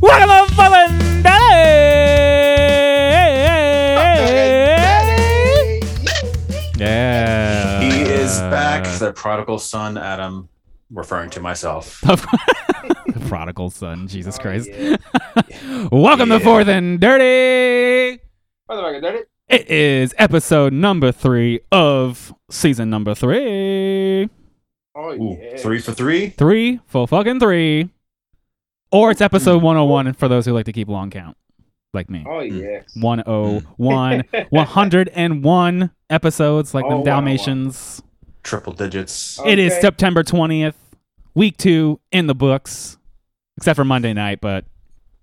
Welcome to Fallen Yeah. He is back. The prodigal son, Adam. Referring to myself. the prodigal son, Jesus Oh, Christ. yeah. Welcome Yeah. to Fourth and Dirty. Motherfucker, did it? It is episode number three of season number three. Oh Ooh, yeah. three for three. Three, full fucking three. Or it's episode 101 for those who like to keep long count, like me. Oh yes. 101, 101 episodes like Oh, them 101. Dalmatians. Triple digits. Oh. It is Okay. September 20th, week two in the books, except for Monday night, but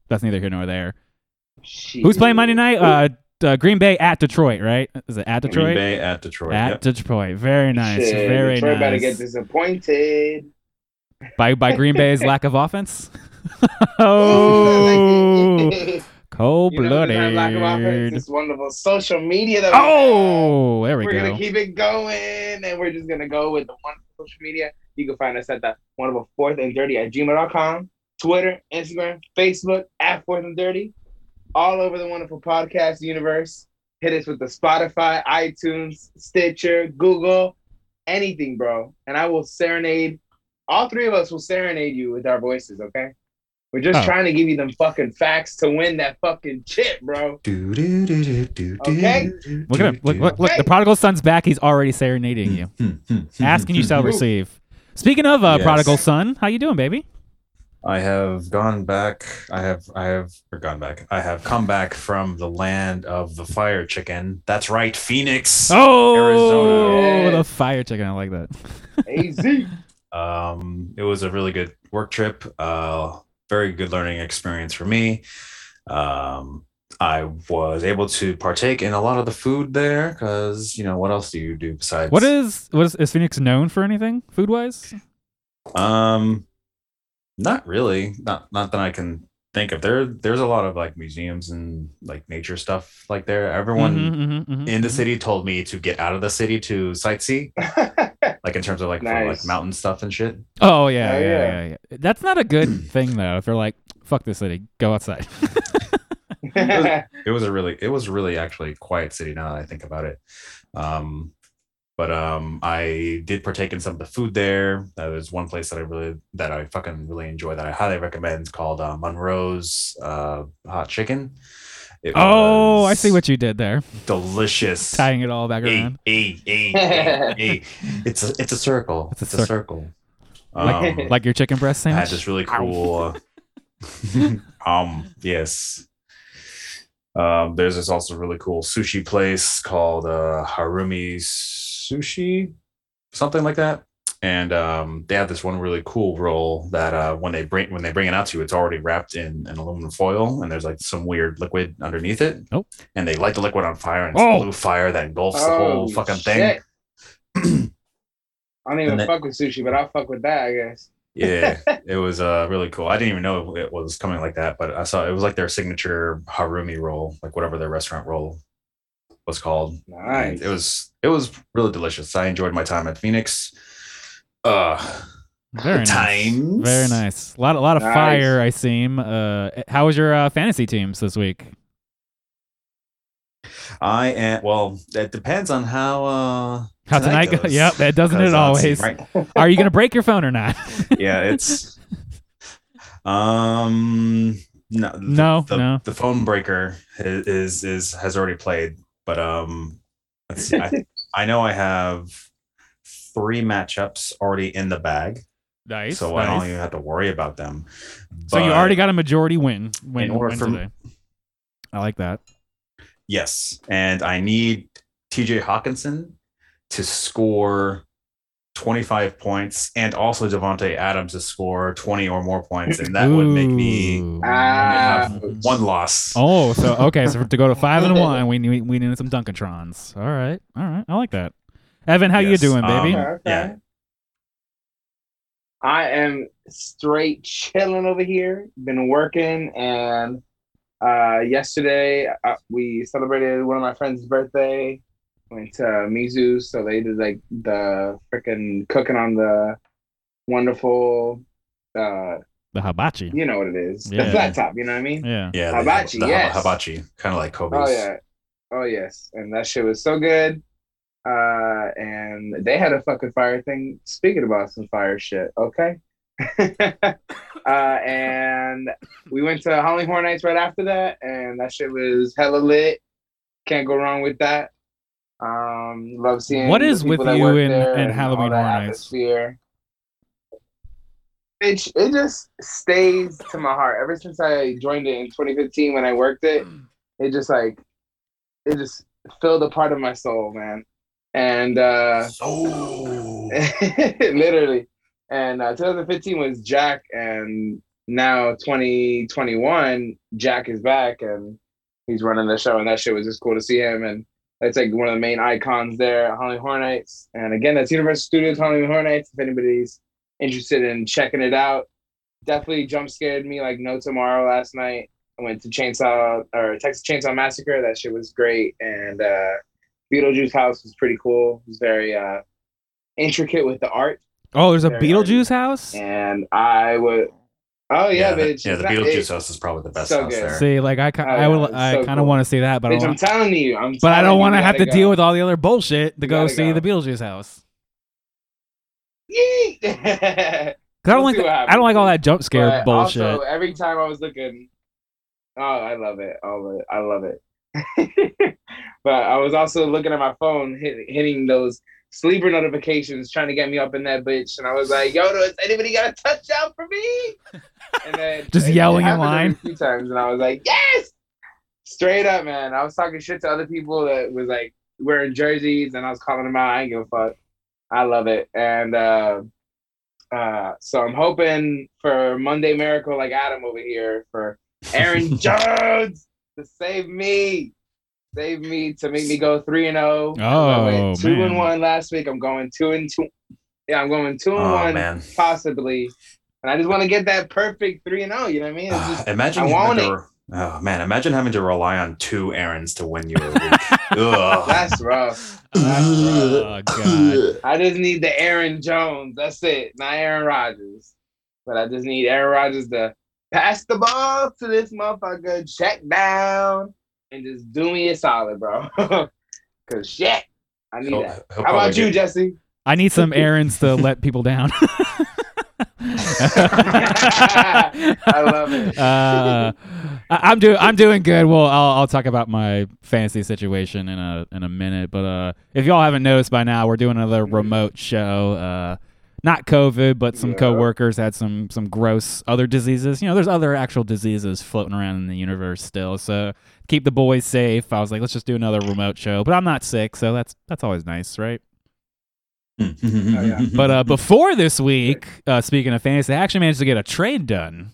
that's neither here nor there. Shit. Who's playing Monday night? Uh, uh, Green Bay at Detroit, right? Is it at Detroit? Green Bay at Detroit. At Yep. Detroit. Very nice. Shit, Very Detroit about to get disappointed. By by Green Bay's lack of offense. oh, cold You know, blooded. this lack of offense, this wonderful social media that we Oh, there have. we we're go. gonna keep it going, and we're just gonna go with the one social media. You can find us at the wonderful fourth and dirty at gmail.com, Twitter, Instagram, Facebook at fourth and dirty, all over the wonderful podcast universe. Hit us with the Spotify, iTunes, Stitcher, Google, anything, bro. And I will serenade. All three of us will serenade you with our voices. Okay. We're just Oh. trying to give you them fucking facts to win that fucking chip, bro. Do, do, do, do, do, Okay. Look at him. Look, look, look. The prodigal son's back. He's already serenading you. Hmm, hmm, hmm, Asking you shall receive. Speaking of uh, Yes. prodigal son, how you doing, baby? I have gone back. I have. I have or gone back. I have come back from the land of the fire chicken. That's right, Phoenix. Oh, Arizona. the fire chicken. I like that. AZ. Um, it was a really good work trip. Uh, very good learning experience for me. Um, I was able to partake in a lot of the food there because you know what else do you do besides What is what is, is Phoenix known for anything food wise? Um, not really. Not not that I can think of. There there's a lot of like museums and like nature stuff like there. Everyone Mhm, mhm, mhm, in the mhm. city told me to get out of the city to sightsee, like in terms of like for, like mountain stuff and shit. Oh yeah, yeah, yeah. yeah, yeah. That's not a good thing though. If you're like, fuck this city, go outside. It was a really it was really actually quiet city now that I think about it. Um but um I did partake in some of the food there. Uh, there's one place that I really that I fucking really enjoy that I highly recommend called uh, Monroe's uh hot chicken. It oh, I see what you did there, delicious. tying it all back Hey, around. hey, hey, hey, hey. It's a it's a circle. It's a It's a, circle. Like, Um, like your chicken breast I sandwich. had this really cool. Uh, um. Yes. Um. There's this also really cool sushi place called uh, Harumi Sushi, something like that. And um, they have this one really cool roll that uh, when they bring when they bring it out to you, it's already wrapped in an aluminum foil, and there's like some weird liquid underneath it. Oh. And they light the liquid on fire, and it's Oh. blue fire that engulfs the whole Oh, fucking thing. I don't even then- fuck with sushi, but I'll fuck with that, I guess. Yeah, it was uh really cool. I didn't even know it was coming like that, but I saw it was like their signature Harumi roll, like whatever their restaurant roll was called. And Nice. It was it was really delicious. I enjoyed my time at Phoenix. Uh Very nice. times. Very nice. A lot, a lot of Nice. fire. I seem. Uh, how was your uh, fantasy teams this week? I am well, it depends on how uh How tonight? go- goes. Yep, that doesn't it uh, always? right, Are you gonna break your phone or not? yeah, it's um no the, No, the, no. the phone breaker is, is is has already played but um let's see I, I know i have three matchups already in the bag nice. so i don't even have to worry about them So you already got a majority win. Win, In order win for- today. I like that. yes and i need tj hockenson to score 25 points and also davante adams to score 20 or more points and that would make me Ah. have one loss Oh, so okay, so to go to five and one, we need we need some Dunkatrons. All right, all right, I like that. Evan, how you doing, baby? um, Okay, okay. yeah. I am straight chilling over here. Been working and Uh, yesterday uh, we celebrated one of my friends' birthday. Went to Mizu, so they did like the freaking cooking on the wonderful. Uh, The hibachi. you know what it is, the flat top. You know what I mean? Yeah. Yeah, Hibachi, the, the yes. hibachi, kind of like Kobe's. Oh yeah, oh yes, and that shit was so good. Uh, and they had a fucking fire thing. Speaking about some fire shit, okay. uh, and we went to Halloween Horror Nights right after that, and that shit was hella lit. Can't go wrong with that. Um, love seeing What the with you work and- there and Halloween that Horror Nights? It, it just stays to my heart. Ever since I joined it in 2015 when I worked it, it just like it just filled a part of my soul, man. And uh So literally. And uh 2015 was Jack and now 2021 Jack is back and he's running the show and that shit was just cool to see him and it's like one of the main icons there at Halloween Horror Nights. And again, that's Universal Studios Halloween Horror Nights. If anybody's interested in checking it out, definitely jump scared me like no tomorrow last night. I went to Chainsaw or Texas Chainsaw Massacre. That shit was great. And uh Beetlejuice house was pretty cool. It was very uh intricate with the art. Oh, there's a Beetlejuice house. And I would oh yeah, the, bitch. yeah, the Beetlejuice it- house is probably the best so house good. there. See, like I, Oh, I yeah, would, it's I so kind of cool. want to see that, but I Bitch, I'm don't, telling you, I'm but I don't want to have to gotta deal with all the other bullshit to go see go. the Beetlejuice house. Yeet. 'Cause I don't We'll like, the- I don't like all that jump scare But bullshit. Also, every time I was looking, oh, I love it. All of. I love it. but I was also looking at my phone, hit, hitting those sleeper notifications, trying to get me up in that bitch. And I was like, "Yo, does anybody got a touchdown for me?" And then Just it yelling in happened every line? few times, and I was like, "Yes!" Straight up, man. I was talking shit to other people that was like wearing jerseys, and I was calling them out. I ain't give a fuck. I love it, and. uh uh, so I'm hoping for Monday Miracle like Adam over here for Aaron Jones to save me, save me to make me go three and zero. I Oh, went two man. and one last week. I'm going two and two. Yeah, I'm going two and Oh one man, possibly, and I just want to get that perfect three and zero. You know what I mean? It's Ah, just, imagine I having want to, oh man, imagine having to rely on two Aarons to win you a week. That's rough. That's rough. Oh god. I just need the Aaron Jones. That's it. Not Aaron Rodgers. But I just need Aaron Rodgers to pass the ball to this motherfucker, check down, and just do me a solid, bro. Cause shit, I need He'll- that. he'll How probably about you, get- Jesse? I need some Aarons to let people down. I love it. Uh, I- I'm doing I'm doing good. Well, I'll I'll talk about my fantasy situation in a in a minute. But uh, if y'all haven't noticed by now, we're doing another remote show. Uh, not COVID, but some Yeah. coworkers had some some gross other diseases. You know, there's other actual diseases floating around in the universe still. So keep the boys safe. I was like, let's just do another remote show. But I'm not sick, so that's that's always nice, right? Yeah. But uh, before this week, uh, speaking of fantasy, I actually managed to get a trade done,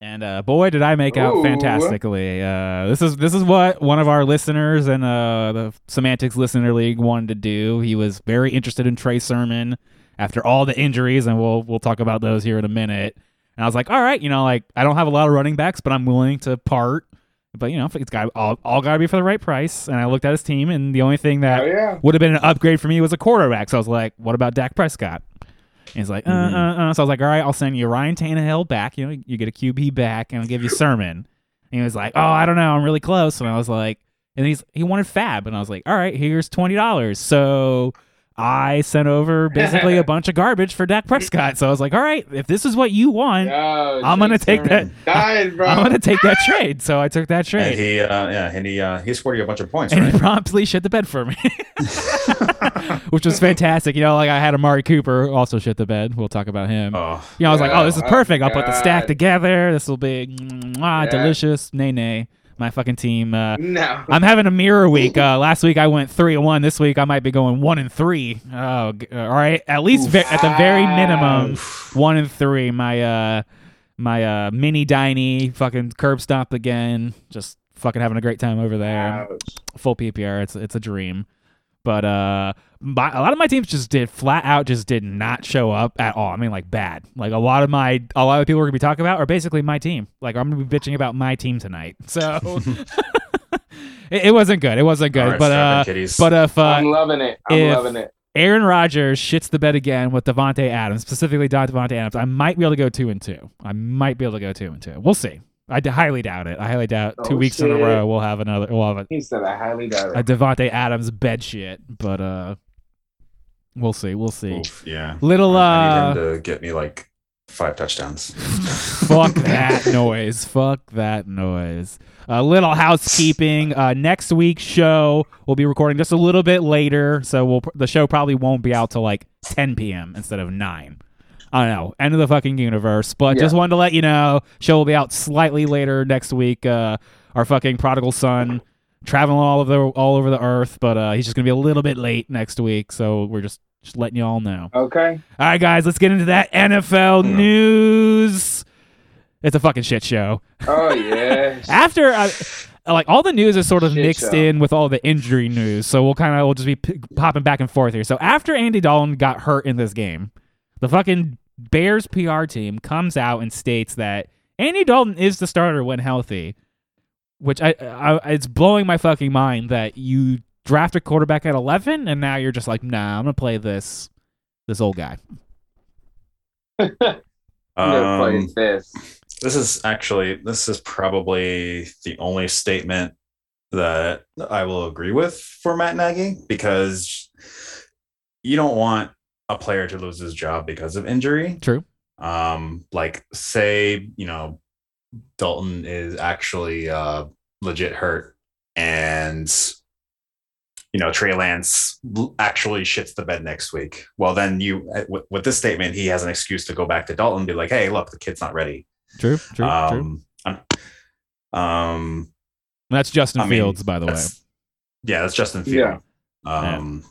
and uh, boy, did I make out Ooh. fantastically! Uh, this is this is what one of our listeners and uh, the Semantics Listener League wanted to do. He was very interested in Trey Sermon after all the injuries, and we'll we'll talk about those here in a minute. And I was like, all right, you know, like I don't have a lot of running backs, but I'm willing to part. But you know, it's got all, all got to be for the right price. And I looked at his team, and the only thing that Oh yeah. would have been an upgrade for me was a quarterback. So I was like, what about Dak Prescott? And he's like, uh, Mhm. uh, uh. So I was like, all right, I'll send you Ryan Tannehill back. You know, you get a QB back, and I'll give you Sermon. And he was like, oh, I don't know, I'm really close. And I was like, and he's he wanted Fab, and I was like, all right, here's twenty dollars. So I sent over basically a bunch of garbage for Dak Prescott. So I was like, all right, if this is what you want, Yo, I'm gonna take Sermon Died, bro. I'm gonna take that trade. So I took that And trade. he, uh, yeah, and he, uh, he scored you a bunch of points, And he promptly shit the bed for me. which was fantastic. You know, like I had Amari Cooper also shit the bed. We'll talk about him. oh, You know, I was like, oh, this is Oh, perfect. I'll put the stack together. This will be mwah, Yeah. delicious. Nay, nay. My fucking team. Uh, no. I'm having a mirror week. Uh, last week I went three and one. This week I might be going one and three. Oh, g- all right. At least ve- at the very minimum, one and three. My uh, my uh, mini diny fucking curb stomp again. Just fucking having a great time over there Ouch. full PPR. It's it's a dream. But uh, my, a lot of my teams just did flat out just did not show up at all. I mean, like bad. Like a lot of my a lot of people we're gonna be talking about are basically my team. Like I'm gonna be bitching about my team tonight. So it, it wasn't good. It wasn't good. All right, but uh, kitties. but if uh, I'm loving it. I'm if- loving it. Aaron Rodgers shits the bed again with Davante Adams, specifically Davante Adams. I might be able to go two and two. I might be able to go two and two. We'll see. I d- highly doubt it. I highly doubt two Oh, weeks in a row we'll have another. We'll have a, He said I highly doubt it. a it. Davante Adams bed shit, but uh, we'll see. We'll see. Oof, yeah. Little I need uh, him to get me like five touchdowns. fuck that noise. Fuck that noise. A little housekeeping. Uh, next week's show we'll be recording just a little bit later, so we'll the show probably won't be out till like 10 p.m. instead of nine. I don't know, end of the fucking universe. But just wanted to let you know, show will be out slightly later next week. Uh, our fucking prodigal son traveling all over the all over the earth, but uh, he's just gonna be a little bit late next week. So we're just just letting you all know. Okay. All right, guys, let's get into that NFL news. It's a fucking shit show. Oh yeah. After, uh, like, all the news is sort of Shit mixed show. in with all the injury news, so we'll kind of we'll just be p- popping back and forth here. So after Andy Dalton got hurt in this game, the fucking Bears PR team comes out and states that Andy Dalton is the starter when healthy, which I, I it's blowing my fucking mind that you draft a quarterback at 11 and now you're just like, nah, I'm gonna play this this old guy. Play Um, this. this is actually this is probably the only statement that I will agree with for Matt Nagy because you don't want a player to lose his job because of injury. True. Um, like say, you know, Dalton is actually uh legit hurt and you know Trey Lance actually shits the bed next week. Well, then you uh, with, with this statement, he has an excuse to go back to Dalton and be like, "Hey, look, the kid's not ready." True, true, true. um, I'm- um, That's Justin I mean, Fields, by the way. Yeah, that's Justin Fields. Yeah. Field. Um,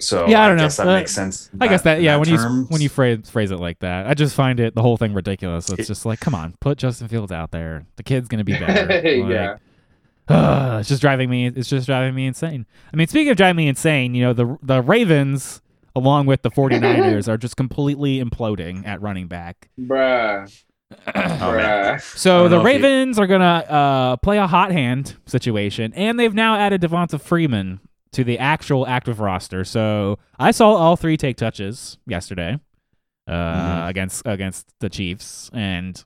so Yeah, I don't know. guess that Uh, makes sense. I guess that yeah. When you when you phrase phrase it like that, I just find it the whole thing ridiculous. It's It- just like, come on, put Justin Fields out there. The kid's gonna be better. Like, yeah. ugh, it's just driving me. It's just driving me insane. I mean, speaking of driving me insane, you know the the Ravens along with the 49ers are just completely imploding at running back. Bruh. Oh. So the if you- Ravens are gonna uh, play a hot hand situation, and they've now added Devonta Freeman to the actual active roster. So I saw all three take touches yesterday uh, Mhm. against against the Chiefs, and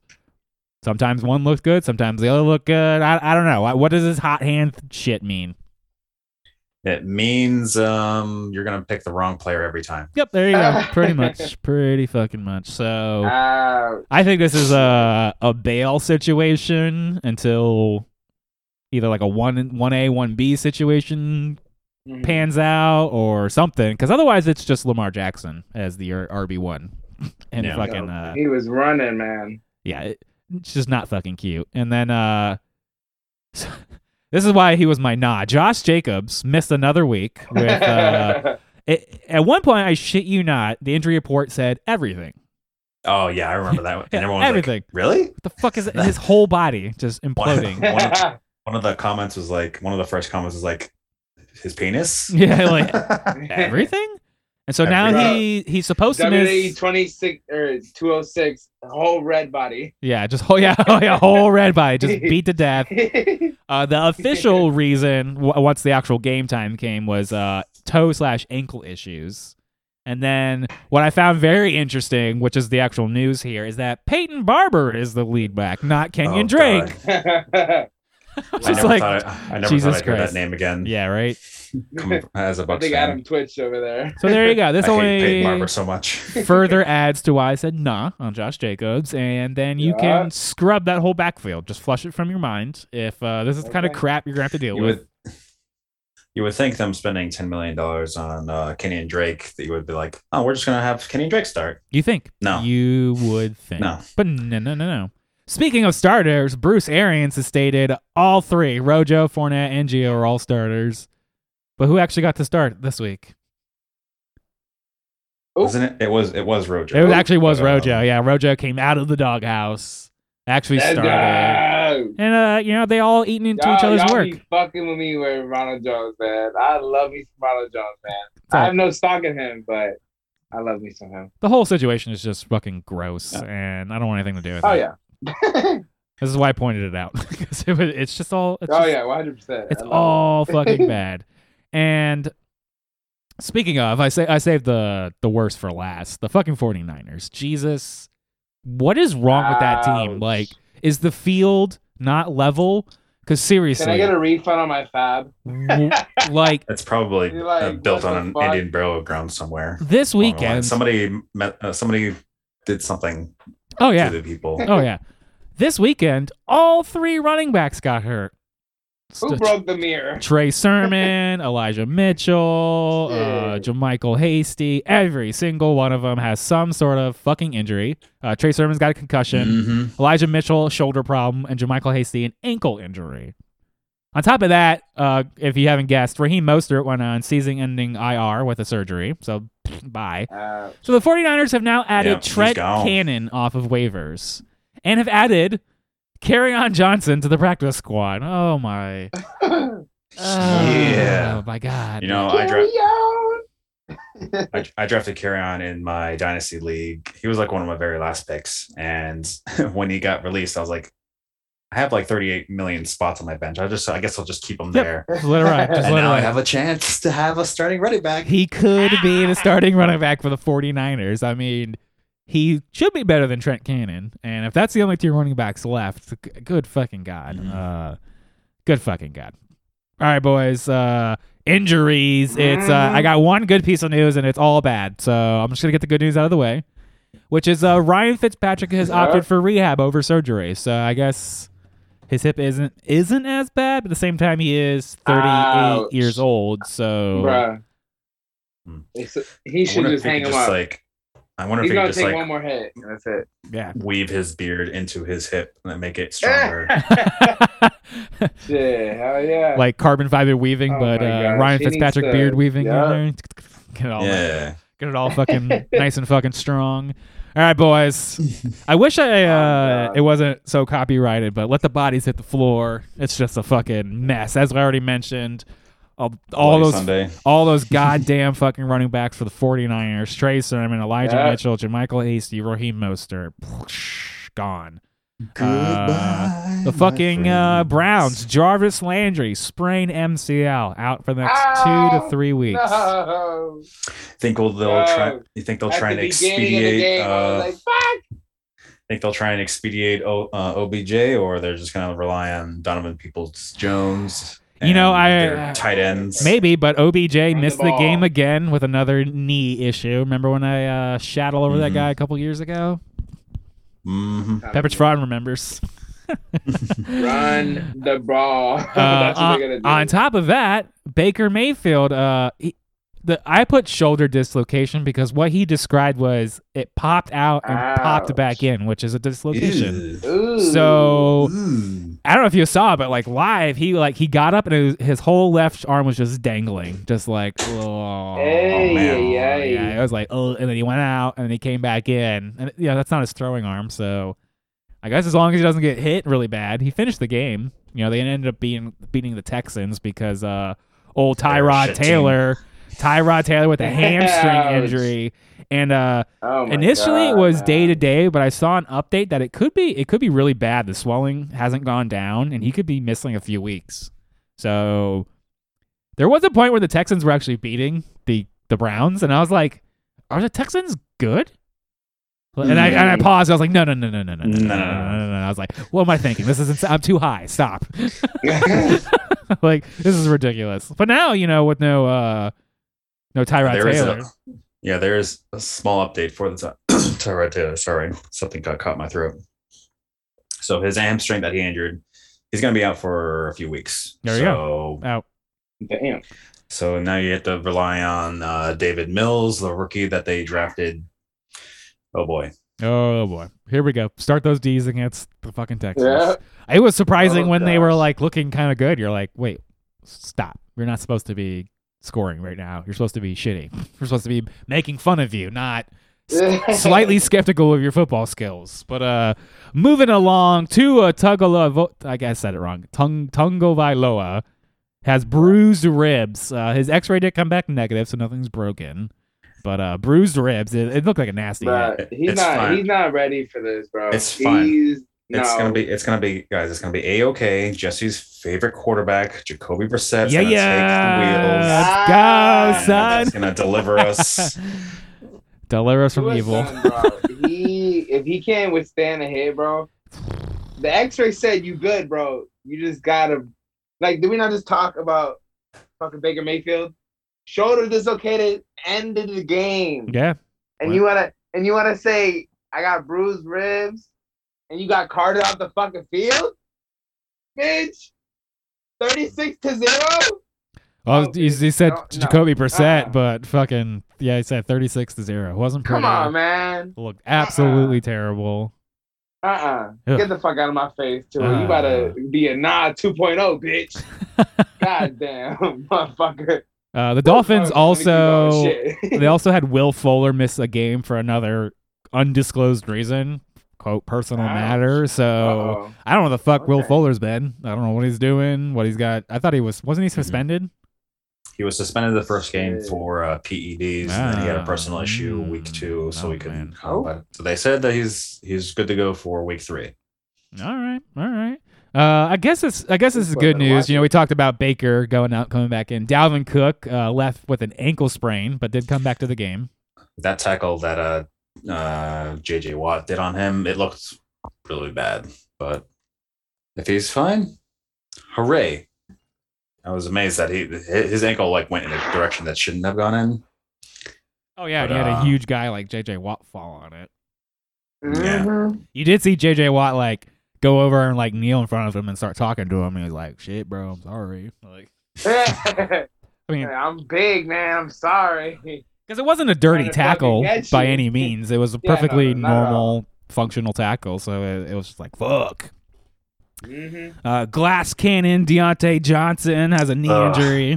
sometimes one looked good, sometimes the other looked good. I, I don't know. What does this hot hand shit mean? It means um, you're gonna pick the wrong player every time. Yep, there you go. Pretty much, pretty fucking much. So. Ouch. I think this is a a bail situation until either like a one one A one B situation Mhm. pans out or something. Because otherwise, it's just Lamar Jackson as the RB one, and Yeah. fucking uh, He was running, man. yeah, it, it's just not fucking cute. And then uh, this is why he was my nah. Josh Jacobs missed another week with. Uh, it, at one point, I shit you not, the injury report said everything. Oh yeah, I remember that. one. And everyone was everything. like, "Really?" What the fuck is it? His whole body just imploding. One of, one of the comments was like, one of the first comments was like, "His penis." Yeah, like everything. And so now he he's supposed to WWE miss. 26 or 206, whole red body. Yeah, just whole yeah, oh yeah, whole red body, just beat to death. Uh, the official reason, w- once the actual game time came, was uh, toe slash ankle issues. And then what I found very interesting, which is the actual news here, is that Peyton Barber is the lead back, not Kenyan Oh, Drake. God. I Just never like, thought I, I never Jesus thought I'd hear Christ. that name again. yeah, right. Coming as a I Bucks think fan. Adam twitched over there. So there you go. This I hate Peyton Barber only so much. further adds to why I said nah on Josh Jacobs, and then you Yeah. can scrub that whole backfield. Just flush it from your mind. If uh, this is the kind of Okay. crap you're gonna have to deal You with. would, you would think them spending ten million dollars on uh, Kenyan Drake that you would be like, oh, we're just gonna have Kenyan Drake start. You think? No. You would think. No. But no, no, no, no. Speaking of starters, Bruce Arians has stated all three, Rojo, Fournette, and Gio are all starters. But who actually got to start this week? Wasn't it? It was. It was Rojo. It was actually was um, Rojo. Yeah, Rojo came out of the doghouse, actually started. Jones. and uh, you know they all eating into each Y'all, other's y'all work. be fucking with me with Ronald Jones, man. I love me some Ronald Jones, man. all- I have no stock in him, but I love me some him. The whole situation is just fucking gross, Yeah. and I don't want anything to do with Oh it. Oh yeah. This is why I pointed it out because it was, it's just all. It's oh just- yeah, one hundred percent. It's all fucking bad. And speaking of, I say I saved the the worst for last. The fucking 49ers. Jesus. What is wrong with that team? Like is the field not level? Cuz seriously, Can I get a refund on my fab? like It's probably like, uh, built on an fuck? Indian burial ground somewhere. this along the line. weekend. somebody met, uh, somebody did something oh yeah. to the people. Oh yeah. This weekend, all three running backs got hurt. Who St- broke the mirror? Trey Sermon, Elijah Mitchell, uh, JaMycal Hasty. Every single one of them has some sort of fucking injury. Uh, Trey Sermon's got a concussion. Mhm. Elijah Mitchell, shoulder problem, and JaMycal Hasty, an ankle injury. On top of that, uh, if you haven't guessed, Raheem Mostert went on season-ending IR with a surgery. So, bye. Uh, So the 49ers have now added Yeah, Trent. Cannon off of waivers and have added Kerryon Johnson to the practice squad. Oh my. Yeah. Oh my god. You know, I, Carry dra- on. I, I drafted Kerryon in my dynasty league. He was like one of my very last picks, and when he got released, I was like, I have like 38 million spots on my bench. I just, I guess I'll just keep him Yep. there. Just let it ride. Just And let it now I have a chance to have a starting running back. He could be the starting running back for the 49ers. I mean, he should be better than Trent Cannon. And if that's the only two running backs left, good fucking God. Mhm. Uh, good fucking God. All right, boys. Uh, injuries. It's uh, I got one good piece of news, and it's all bad. So I'm just gonna get the good news out of the way, which is uh, Ryan Fitzpatrick has opted for rehab over surgery. So I guess his hip isn't isn't as bad, but at the same time he is 38 Ouch. years old. So Bruh. Hmm. It's- He I should wonder just if he hang him just up. like, I wonder He's if he could just take like one more hit. That's it. yeah. weave his beard into his hip and make it stronger. Shit, hell yeah. like carbon fiber weaving, Oh but uh, Ryan he Fitzpatrick to- beard weaving yeah. Get it all, yeah. get it all fucking nice and fucking strong. All right, boys. I wish I uh, Oh, it wasn't so copyrighted, but let the bodies hit the floor. It's just a fucking mess, as I already mentioned. All, all those Sunday. all those goddamn fucking running backs for the 49ers. Trey Sermon, Elijah Yeah. Mitchell, JaMycal Hasty, Raheem Mostert. Gone. Goodbye, The fucking uh. Browns, Jarvis Landry, sprained MCL, out for the next two to three weeks. No. Think they'll, they'll try? You think they'll At try the and beginning of the expedite? game, I Uh, was like, fuck. think they'll try and expedite o, uh, OBJ, or they're just gonna rely on Donovan Peoples Jones. You know, I- their tight ends. Maybe, but OBJ the missed the, ball. game again with another knee issue. Remember when I uh, shat all over that Mhm. guy a couple years ago? Mhm. Pepperidge Fraud remembers. Run the ball. Uh, That's what on, gonna do. on top of that, Baker Mayfield, uh, he, the I put shoulder dislocation because what he described was it popped out and popped back in, which is a dislocation. Ew. So Ooh. I don't know if you saw, but like live, he like he got up and his, his whole left arm was just dangling, just like oh, Hey, man. hey, yeah. It was like oh, and then he went out and then he came back in, and yeah, that's not his throwing arm. So I guess as long as he doesn't get hit really bad, he finished the game. You know, they ended up being beating the Texans because uh, old Tyrod Taylor team. Tyrod Taylor with a hamstring Ouch. injury, and uh, Oh Initially, it was day to day, but I saw an update that it could be it could be really bad. The swelling hasn't gone down, and he could be missing a few weeks. So there was a point where the Texans were actually beating the the Browns, and I was like, "Are the Texans good?" And I and I Mm. paused. I was like, "No, no, no, no, no, no, no, no, No, no, no, no, no. no, no." I was like, "What am I thinking? This isn't. I'm too high. Stop." like this is ridiculous. But now you know with no uh no Tyrod There is Taylor. a yeah. There is a small update for the Ty- Tyrod Taylor. Sorry, something got caught in my throat. So his hamstring that he injured, he's gonna be out for a few weeks. There you go. Out. Damn. So now you have to rely on uh, Davis Mills, the rookie that they drafted. Oh boy. Oh boy, here we go. Start those D's against the fucking Texans. Yeah. It was surprising Oh, when they were like looking kind of good. You're like, wait, stop. You're not supposed to be scoring right now. You're supposed to be shitty. We're supposed to be making fun of you, not slightly skeptical of your football skills. But uh, moving along to uh, Tugala, I guess I said it wrong. Tung Vailoa has bruised ribs. Uh, his X-ray did come back negative, so nothing's broken. But uh, bruised ribs, it, it looked like a nasty. Bruh, hit. he's It's not. fine. He's not ready for this, bro. It's fine. He's, It's no. gonna be. It's gonna be, guys. It's gonna be a okay. Jesse's favorite quarterback, Jacoby Brissett. Yeah, yeah. Ah, Let's go, son. He's gonna deliver us. Deliver us from Do evil. son, bro. he if he can't withstand a hit, bro. The X-ray said you good, bro. You just gotta like. Did we not just talk about fucking Baker Mayfield? Shoulder dislocated, ended the game, Yeah. and you wanna and you wanna say I got bruised ribs, and you got carted off the fucking field, bitch. Thirty six to zero. Well, Oh, he, he said no, no. Jacoby Brissett, Uh-uh. but fucking yeah, he said thirty-six to zero. Wasn't pretty. Come on, man. Looked absolutely terrible. Uh uh Ugh. Get the fuck out of my face, too. Uh. you about to be a Nod 2.0, bitch. God damn, motherfucker. Uh, the Dolphins Fuck, let me keep also they also had Will Fuller miss a game for another undisclosed reason, quote personal Ouch. matter. So Uh-oh. I don't know the fuck Will Fuller's been. I don't know what he's doing, what he's got. I thought he was wasn't he Mm-hmm. suspended? He was suspended the first game for uh, PEDs, and then he had a personal Ah, issue week mm, two, so oh, he couldn't man. come. But so they said that he's he's good to go for week three. All right, all right. Uh, I guess it's I guess this is good news. You know, we talked about Baker going out, coming back in. Dalvin Cook uh, left with an ankle sprain, but did come back to the game. That tackle that uh, uh, JJ Watt did on him, it looked really bad. But if he's fine, hooray! I was amazed that he his ankle like went in a direction that shouldn't have gone in. Oh yeah, and But, he had a uh, huge guy like JJ Watt fall on it. Yeah. Mhm. You did see JJ Watt like go over and like kneel in front of him and start talking to him. He was like, "Shit, bro, I'm sorry." Like, I mean, I'm big, man. I'm sorry. Because it wasn't a dirty Trying to tackle by any means. It was a Yeah, no, perfectly no, not at all. normal, functional tackle. So it, it was just like, "Fuck." hmm Uh, glass cannon Diontae Johnson has a knee Ugh. injury.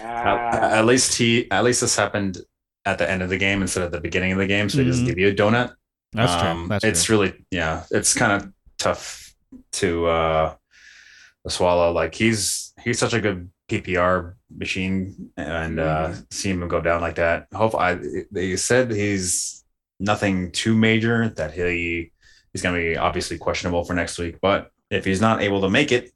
At, Ah, at least he at least this happened at the end of the game instead of the beginning of the game, so he doesn't Mhm. give you a donut. That's Um, true. That's it's true. really yeah, it's kind of tough to uh swallow. Like he's he's such a good PPR machine, and uh Mm-hmm. seeing him go down like that. Hope I they said he's nothing too major that he he's gonna be obviously questionable for next week, but if he's not able to make it,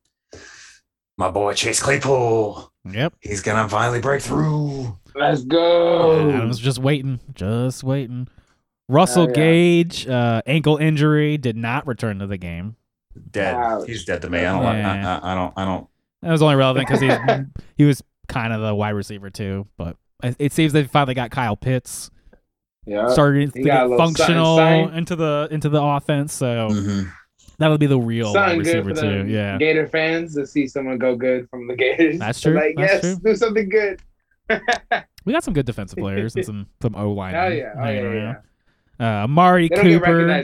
my boy Chase Claypool, Yep. he's gonna finally break through. let's go. Adam's just waiting, just waiting. Russell Oh, yeah. Gage, uh, ankle injury, did not return to the game. Dead. Ouch. He's dead to me. I don't. Yeah. I, I, I don't. I don't. That was only relevant because he he was kind of the wide receiver too. But it it seems they finally got Kyle Pitts Yeah. started to he got a get functional something, something. into the into the offense. So Mhm. that'll be the real wide good receiver for too. the Yeah, Gator fans to see someone go good from the Gators. That's They're true, Like, that's yes, true. do something good. we got some good defensive players and some some O line. Hell yeah. Oh, yeah, yeah. Uh, Amari They get Cooper.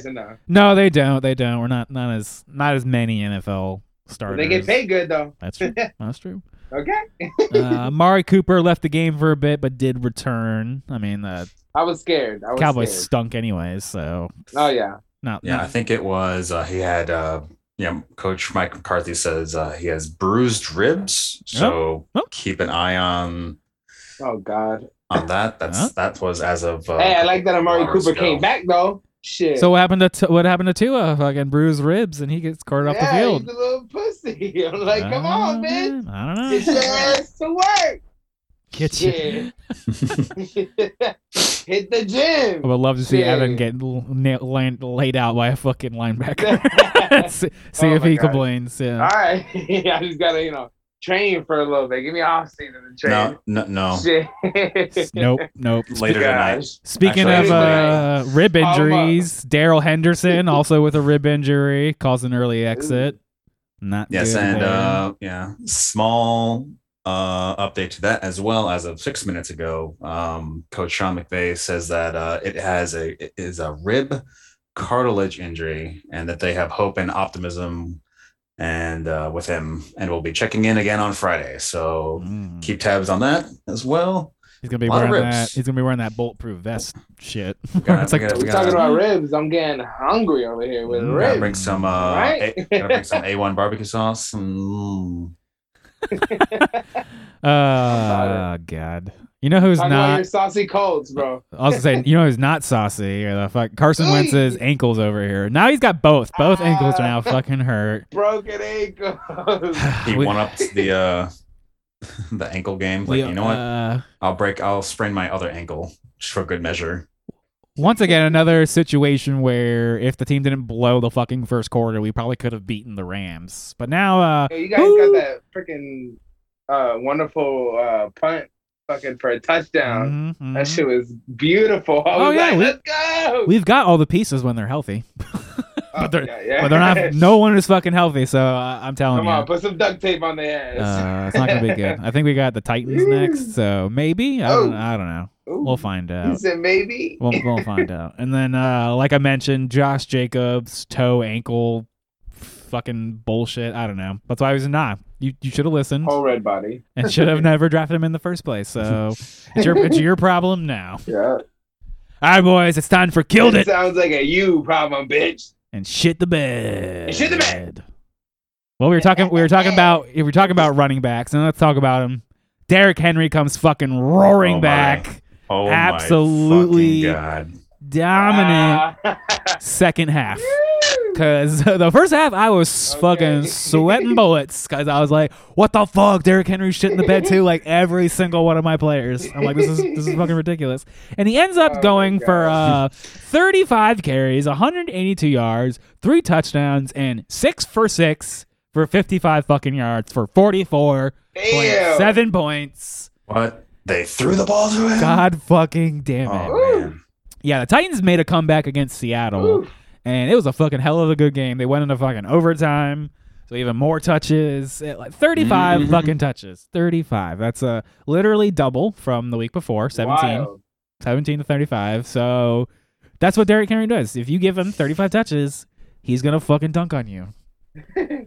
No, they don't. They don't. We're not not as not as many NFL But starters. they get paid good though. That's true. That's true. Okay. Uh, Amari Cooper left the game for a bit, but did return. I mean, the I was scared. I was Cowboys scared. stunk anyways, so Oh yeah. not. Yeah, I think it was. Uh, he had. Uh, yeah, Coach Mike McCarthy says uh, he has bruised ribs. So Oh. keep an eye on Oh god. on that. That's Huh? that was as of. Uh, hey, I like that Amari Cooper ago. came back though. Shit. So what happened to T- what happened to Tua? Fucking bruised ribs, and he gets carted off the field. he's a little pussy. I'm like, come on, man. I don't Get your know. ass to work. Get you. Hit the gym. I would love to see Yeah. Evan get laid, out by a fucking linebacker. see see Oh if he God. complains. All Yeah. right. I just gotta, you know, train for a little bit. Give me off season to train. no, no, no. Shit. Nope. Nope. Later tonight. Speaking Actually, of I uh, rib injuries, Darrell Henderson also with a rib injury caused an early exit. Not Yes, good and uh, yeah, small uh, update to that as well. As of six minutes ago, um, Coach Sean McVay says that uh, it has a it is a rib cartilage injury, and that they have hope and optimism, and uh, with him, and we'll be checking in again on Friday. So Mm. keep tabs on that as well. He's gonna be A lot of wearing that. He's gonna be wearing that bulletproof vest shit. gotta- it's like we gotta- We we talking gotta- about ribs. I'm getting hungry over here with Mm. Gotta ribs. bring some uh Right? A, gotta bring some A1 barbecue sauce. Mm. uh, God. You know who's Talk about not? your saucy colds, bro. I was saying, you know who's not saucy? Or the fuck Carson Wentz's ankles over here. Now he's got both. Both ankles are now Ah. fucking hurt. Broken ankles. He We- won up the uh the ankle game. Like, we- you know what? uh, I'll break I'll sprain my other ankle just for good measure. once again, another situation where if the team didn't blow the fucking first quarter, we probably could have beaten the Rams. But now, uh, Hey, you guys Woo. got that freaking uh, wonderful uh, punt fucking for a touchdown. mhm, That shit was beautiful. I Oh, was yeah, like, we- let's go. we've got all the pieces when they're healthy, Oh, they're- yeah, yeah. but they're not. No one is fucking healthy. So uh, I'm telling Come you. Come on, put some duct tape on their ass. Uh, it's not gonna be good. I think we got the Titans next, so maybe I don't, Oh. I don't know. Ooh, We'll find He out. said maybe. We'll, we'll find out. And then, uh, like I mentioned, Josh Jacobs toe ankle, fucking bullshit. I don't know. That's why was not. You you should have listened Whole red body. and should have never drafted him in the first place. So it's your it's your problem now. Yeah. All right, boys, it's time for killed it Sounds like a you problem, bitch. and shit the bed. And Shit the bed. Well, we were talking. We were talking about. We were talking about running backs, and let's talk about him. Derrick Henry comes fucking roaring Oh, my. back, Oh Absolutely. my fucking god. dominant Ah. second half. Cause the first half I was Okay. fucking sweating bullets. Cause I was like, "What the fuck?" Derrick Henry shit in the bed too. Like every single one of my players. I'm like, "This is this is fucking ridiculous." And he ends up Oh going for uh 35 carries, 182 yards, three touchdowns, and six for six for 55 fucking yards for 44 Damn. seven points. What? They threw the ball to him? God fucking damn it. Oh man. Yeah, the Titans made a comeback against Seattle. Ooh. And it was a fucking hell of a good game. They went into fucking overtime, so even more touches, It- like 35 Mhm. fucking touches, 35. That's a literally double from the week before, 17, Wild. 17 to 35. So that's what Derrick Henry does. If you give him 35 touches, he's gonna fucking dunk on you.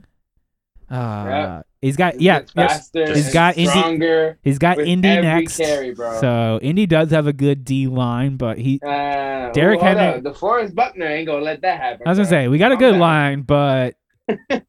Uh, Yep. He's got yeah, Gets yes, faster. He's and got Indy- stronger. he's got Indy next. carry, bro. So Indy does have a good D line, but he Uh, Derrick ooh, hold Henry- up. DeForest Buckner ain't gonna let that happen. I was gonna bro. say we got a Calm good down. line, but it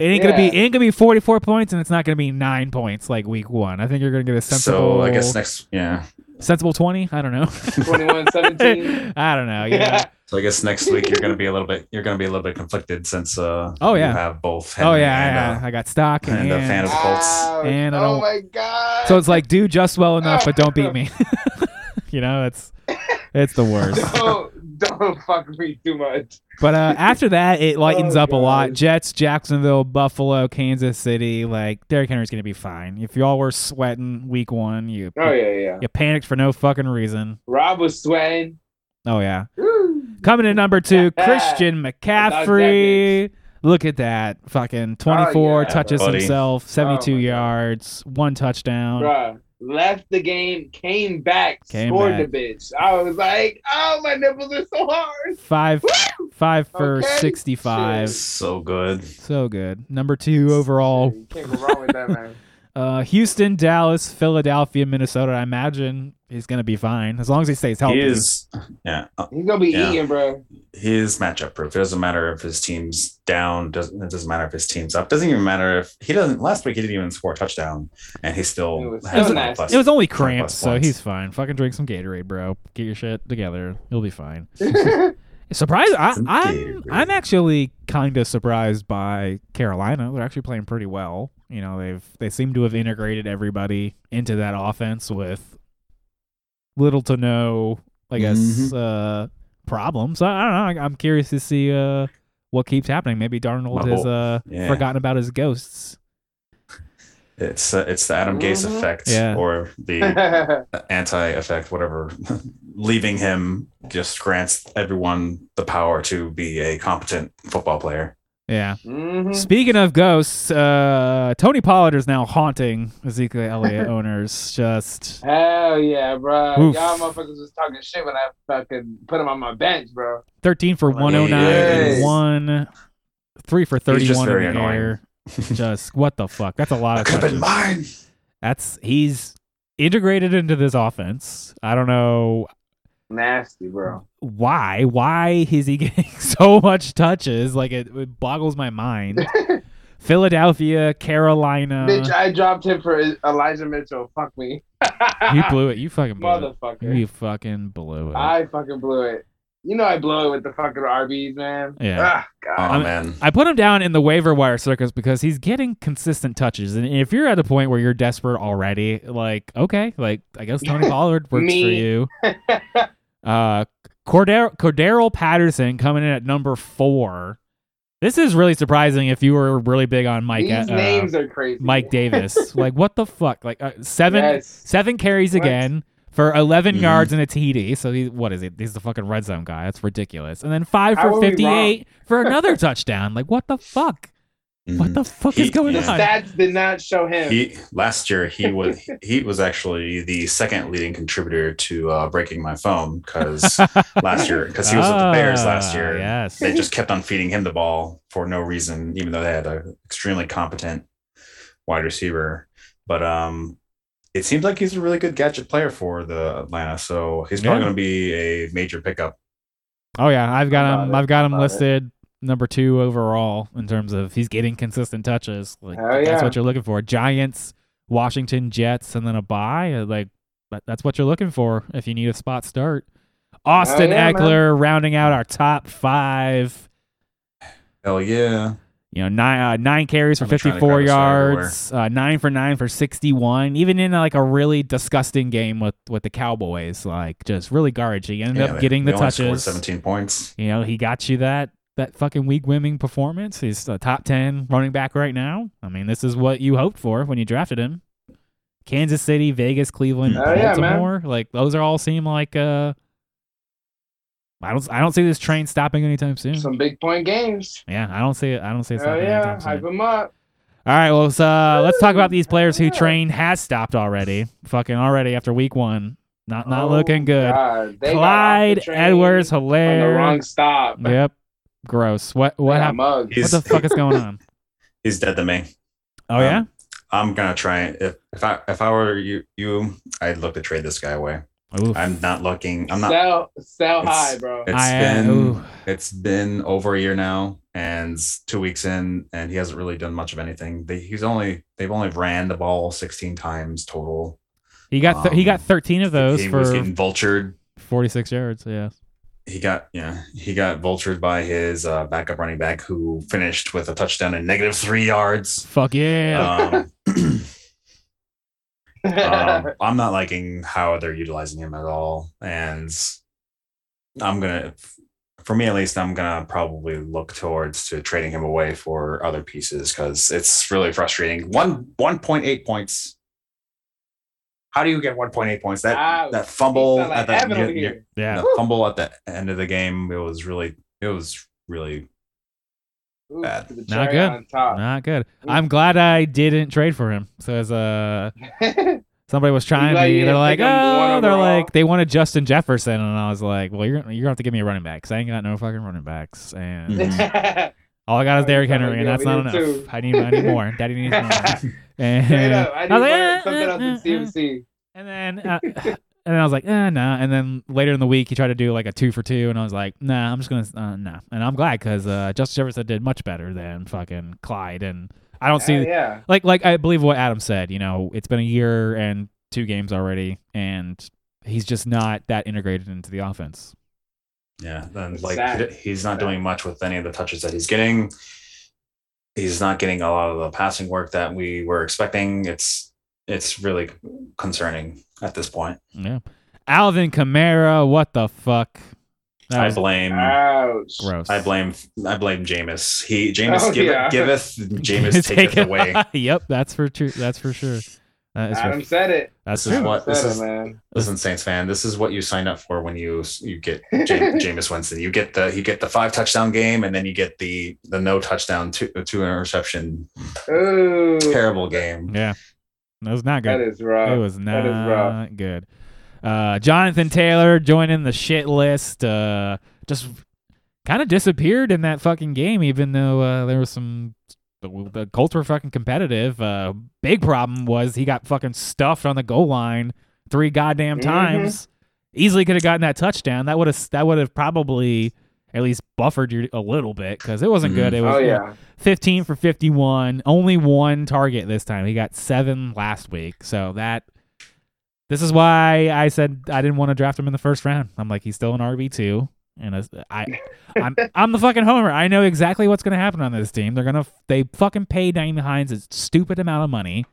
ain't gonna be it ain't gonna be forty four points, and it's not gonna be nine points like week one. I think you're gonna get a sensible. So I guess next yeah. sensible twenty. I don't know. 21-17. I don't know. Yeah. So I guess next week you're gonna be a little bit you're gonna be a little bit conflicted since uh Oh, you yeah. have both oh yeah, and, yeah. uh, I got stock and, and a fan of the Colts. And I oh don't- my god. so it's like do just well enough, but don't beat me. you know, it's it's the worst. don't don't fuck me too much. But uh, after that, it lightens Oh, up a lot. Jets, Jacksonville, Buffalo, Kansas City. Like Derrick Henry's gonna be fine. If y'all were sweating week one, you Oh yeah, yeah. you panicked for no fucking reason. Rob was sweating. Oh yeah. Coming in number two, Christian McCaffrey. Look at that. Fucking 24 Oh, yeah, touches buddy. himself, 72 Oh, my God. yards, one touchdown. Bruh, left the game, came back, Came scored back. the bitch. I was like, oh, my nipples are so hard. Five five for Okay. 65. so good. So good. Number two overall. You can't go wrong with that, man. Uh, Houston, Dallas, Philadelphia, Minnesota. I imagine he's going to be fine as long as he stays healthy. He is yeah. uh, He's gonna be Yeah. eating, bro. He is matchup proof. It doesn't matter if his team's down. Doesn't it doesn't matter if his team's up. Doesn't even matter if he doesn't. Last week he didn't even score a touchdown, and he It still was has so 20 nasty. plus. It was only cramps, so he's fine. Fucking drink some Gatorade, bro. Get your shit together. You'll be fine. Surprised. I, I'm I'm actually kind of surprised by Carolina. They're actually playing pretty well. You know, they've they seem to have integrated everybody into that offense with little to no, I guess, Mhm. uh, problems. I, I don't know. I'm curious to see uh what keeps happening. Maybe Darnold My has uh yeah. forgotten about his ghosts. It's uh, it's the Adam Gase Mhm. effect, Yeah. or the anti effect, whatever. Leaving him just grants everyone the power to be a competent football player. Yeah. Mhm. Speaking of ghosts, uh, Tony Pollard is now haunting Ezekiel Elliott owners. Just Hell yeah, bro. Oof. Y'all motherfuckers was talking shit when I fucking put him on my bench, bro. 13 for 109 and Yes. one, three for 31 very in the annoying. air. Just what the fuck? That's a lot of could have been mine. That's he's integrated into this offense. I don't know Nasty, bro. why. Why is he getting so much touches? Like it, it boggles my mind. Philadelphia, Carolina. Bitch, I dropped him for Elijah Mitchell. Fuck me. you blew it. You fucking blew it. Motherfucker. You fucking blew it. I fucking blew it. You know I blow it with the fucking RBs, man. Yeah. Ah, Oh God. I'm- man. I put him down in the waiver wire circus because he's getting consistent touches. And if you're at a point where you're desperate already, like, okay, like, I guess Tony Pollard works for you. Uh, Cordarrelle, Cordarrelle Patterson coming in at number four. This is really surprising if you were really big on Mike These uh, names are crazy. Mike Davis. like, what the fuck? Like, uh, seven Yes. seven carries What? again for 11 Mhm. yards and a TD. So he, what is it? He's the fucking red zone guy. That's ridiculous. And then five for 58 for another touchdown. Like, what the fuck? What Mhm. the fuck He- is going yeah. on? stats did not show him. He last year he was he was actually the second leading contributor to uh, breaking my phone because last year because he was with the Bears last Ah, year. Yes. They just kept on feeding him the ball for no reason, even though they had an extremely competent wide receiver. But um, it seems like he's a really good gadget player for the Atlanta, so he's probably Yeah. going to be a major pickup. Oh yeah, I've got him. it, I've got him about it. listed number two overall in terms of he's getting consistent touches. Like Hell that's yeah. what you're looking for. Giants, Washington, Jets, and then a bye. uh, Like that- that's what you're looking for if you need a spot start. Austin yeah, man. Ekeler rounding out our top five. Hell yeah! You know, nine uh, nine carries for I've been trying to 54 grab a star yards, uh, nine for nine for 61. Even in like a really disgusting game with with the Cowboys, like just really garbage. He ended Yeah, up they- getting they the touches. seventeen points. You know, he got you that that fucking week winning performance. He's a top ten running back right now. I mean, this is what you hoped for when you drafted him. Kansas City, Vegas, Cleveland, Oh, yeah. Baltimore. like those are all seem like uh I don't I don't see this train stopping anytime soon. Some big point games. yeah, I don't see it. I don't see it Hell stopping yeah. anytime soon. Hype them up. All right, well, let's, uh, let's talk about these players who train has stopped already. Fucking already after week one. Not not Oh, looking good. God. They got off Clyde Edwards on Helaire. wrong stop. Yep. Gross. What what happened? mugged. What the fuck is going on? He's dead to me. Oh Um, yeah? I'm gonna try if if I if I were you you I'd look to trade this guy away. Oof. I'm not looking. I'm not. sell sell high, bro. It's I, uh, been ooh. it's been over a year now, and two weeks in, and he hasn't really done much of anything. They, he's only they've only ran the ball 16 times total. He got th- he got um, 13 of those he for was getting vultured. 46 yards. Yeah. He got yeah he got vultured by his uh, backup running back who finished with a touchdown and negative three yards. Fuck yeah. Um, um, I'm not liking how they're utilizing him at all, and I'm gonna, for me at least, I'm gonna probably look towards to trading him away for other pieces because it's really frustrating. One 1.8 points. How do you get 1.8 points? That Ouch. that fumble like at the, Evan near- near- yeah. the fumble at the end of the game. It was really, it was really Ooh, bad. the Not good. Not good. I'm glad I didn't trade for him. So as uh somebody was trying glad to, you they're like, pick him one oh, they're like, they wanted Justin Jefferson, and I was like, well, you're you're gonna have to give me a running back because I ain't got no fucking running backs, and Mhm. all I got is Derrick Henry, and that's not enough. too. I need I need more. Daddy needs more. And up. I need was like, "Eh, something eh, else eh, in eh." CMC. And then, uh, and then I was like, eh, nah. And then later in the week, he tried to do like a two for two, and I was like, nah, I'm just gonna, uh, nah. And I'm glad because uh, Justin Jefferson did much better than fucking Clyde, and I don't see Hell yeah. like like I believe what Adam said. You know, it's been a year and two games already, and he's just not that integrated into the offense. Yeah, then It's like sad. he's not doing much with any of the touches that he's getting. He's not getting a lot of the passing work that we were expecting. It's it's really concerning at this point. Yeah, Alvin Kamara, what the fuck? That I blame Ouch. gross. I blame I blame Jameis. He Jameis Oh, give, yeah. giveth, Jameis taketh away. yep, that's for true. That's for sure. That is Adam for, said it. that's This is what this Said is. man. Listen, Saints fan, this is what you sign up for when you you get Jam- Jameis Winston. You get the you get the five touchdown game, and then you get the the no touchdown two two interception Ooh. terrible game. Yeah, that was not good. That is rough. It was That is rough. not good. Uh, Jonathan Taylor joining the shit list. Uh, just kind of disappeared in that fucking game, even though uh, there was some the, the Colts were fucking competitive. Uh, big problem was he got fucking stuffed on the goal line three goddamn Mhm. times. Easily could have gotten that touchdown. That would have that would have probably at least buffered you a little bit because it wasn't good. Mm-hmm. It was Oh yeah. 15 for 51, only one target this time. He got seven last week. So that this is why I said I didn't want to draft him in the first round. I'm like, he's still an RB two, and as- I, I'm, I'm the fucking homer. I know exactly what's gonna happen on this team. They're gonna they fucking pay Danny Hines a stupid amount of money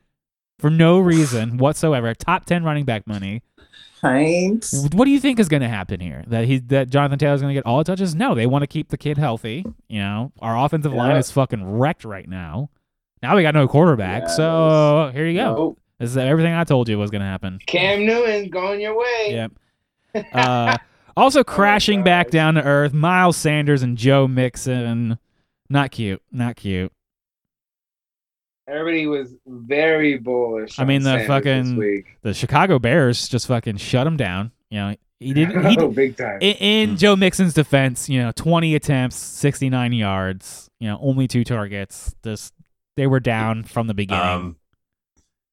for no reason whatsoever. Top 10 running back money. What do you think is going to happen here? That he that Jonathan Taylor's going to get all the touches? No, they want to keep the kid healthy. You know, our offensive line is fucking wrecked right now. Now we got no quarterback, Yeah, so here you go. Nope. This is everything I told you was going to happen. Cam Newton's going your way. Yep. Uh, also crashing back down to earth, Miles Sanders and Joe Mixon. Not cute. Not cute. Everybody was very bullish. I mean, on the Sanders fucking- The Chicago Bears just fucking shut him down. You know, he didn't. He oh, big time. in, in Hmm. Joe Mixon's defense, you know, 20 attempts, 69 yards, you know, only two targets. Just they were down from the beginning. Um,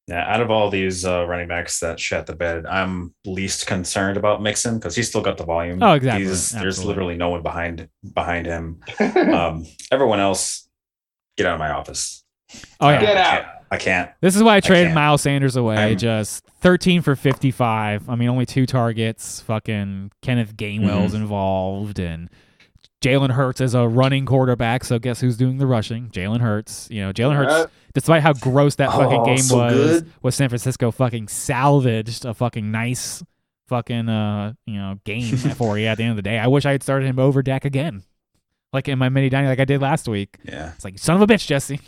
yeah, out of all these uh, running backs that shat the bed, I'm least concerned about Mixon because he's still got the volume. Oh, exactly. He's, there's literally no one behind behind him. Um, everyone else, get out of my office. Oh yeah. Get I out. can't. I can't. This is why I traded can't. Miles Sanders away. I'm- just 13 for 55. I mean, only two targets. Fucking Kenneth Gainwell's Mm-hmm. involved, and Jalen Hurts is a running quarterback. So guess who's doing the rushing? Jalen Hurts. You know, Jalen Hurts. Yep. Despite how gross that fucking Oh, game so was, good. was San Francisco fucking salvaged a fucking nice fucking uh you know game for you at the end of the day. I wish I had started him over Dak again, like in my mini dining, like I did last week. Yeah. It's like son of a bitch, Jesse.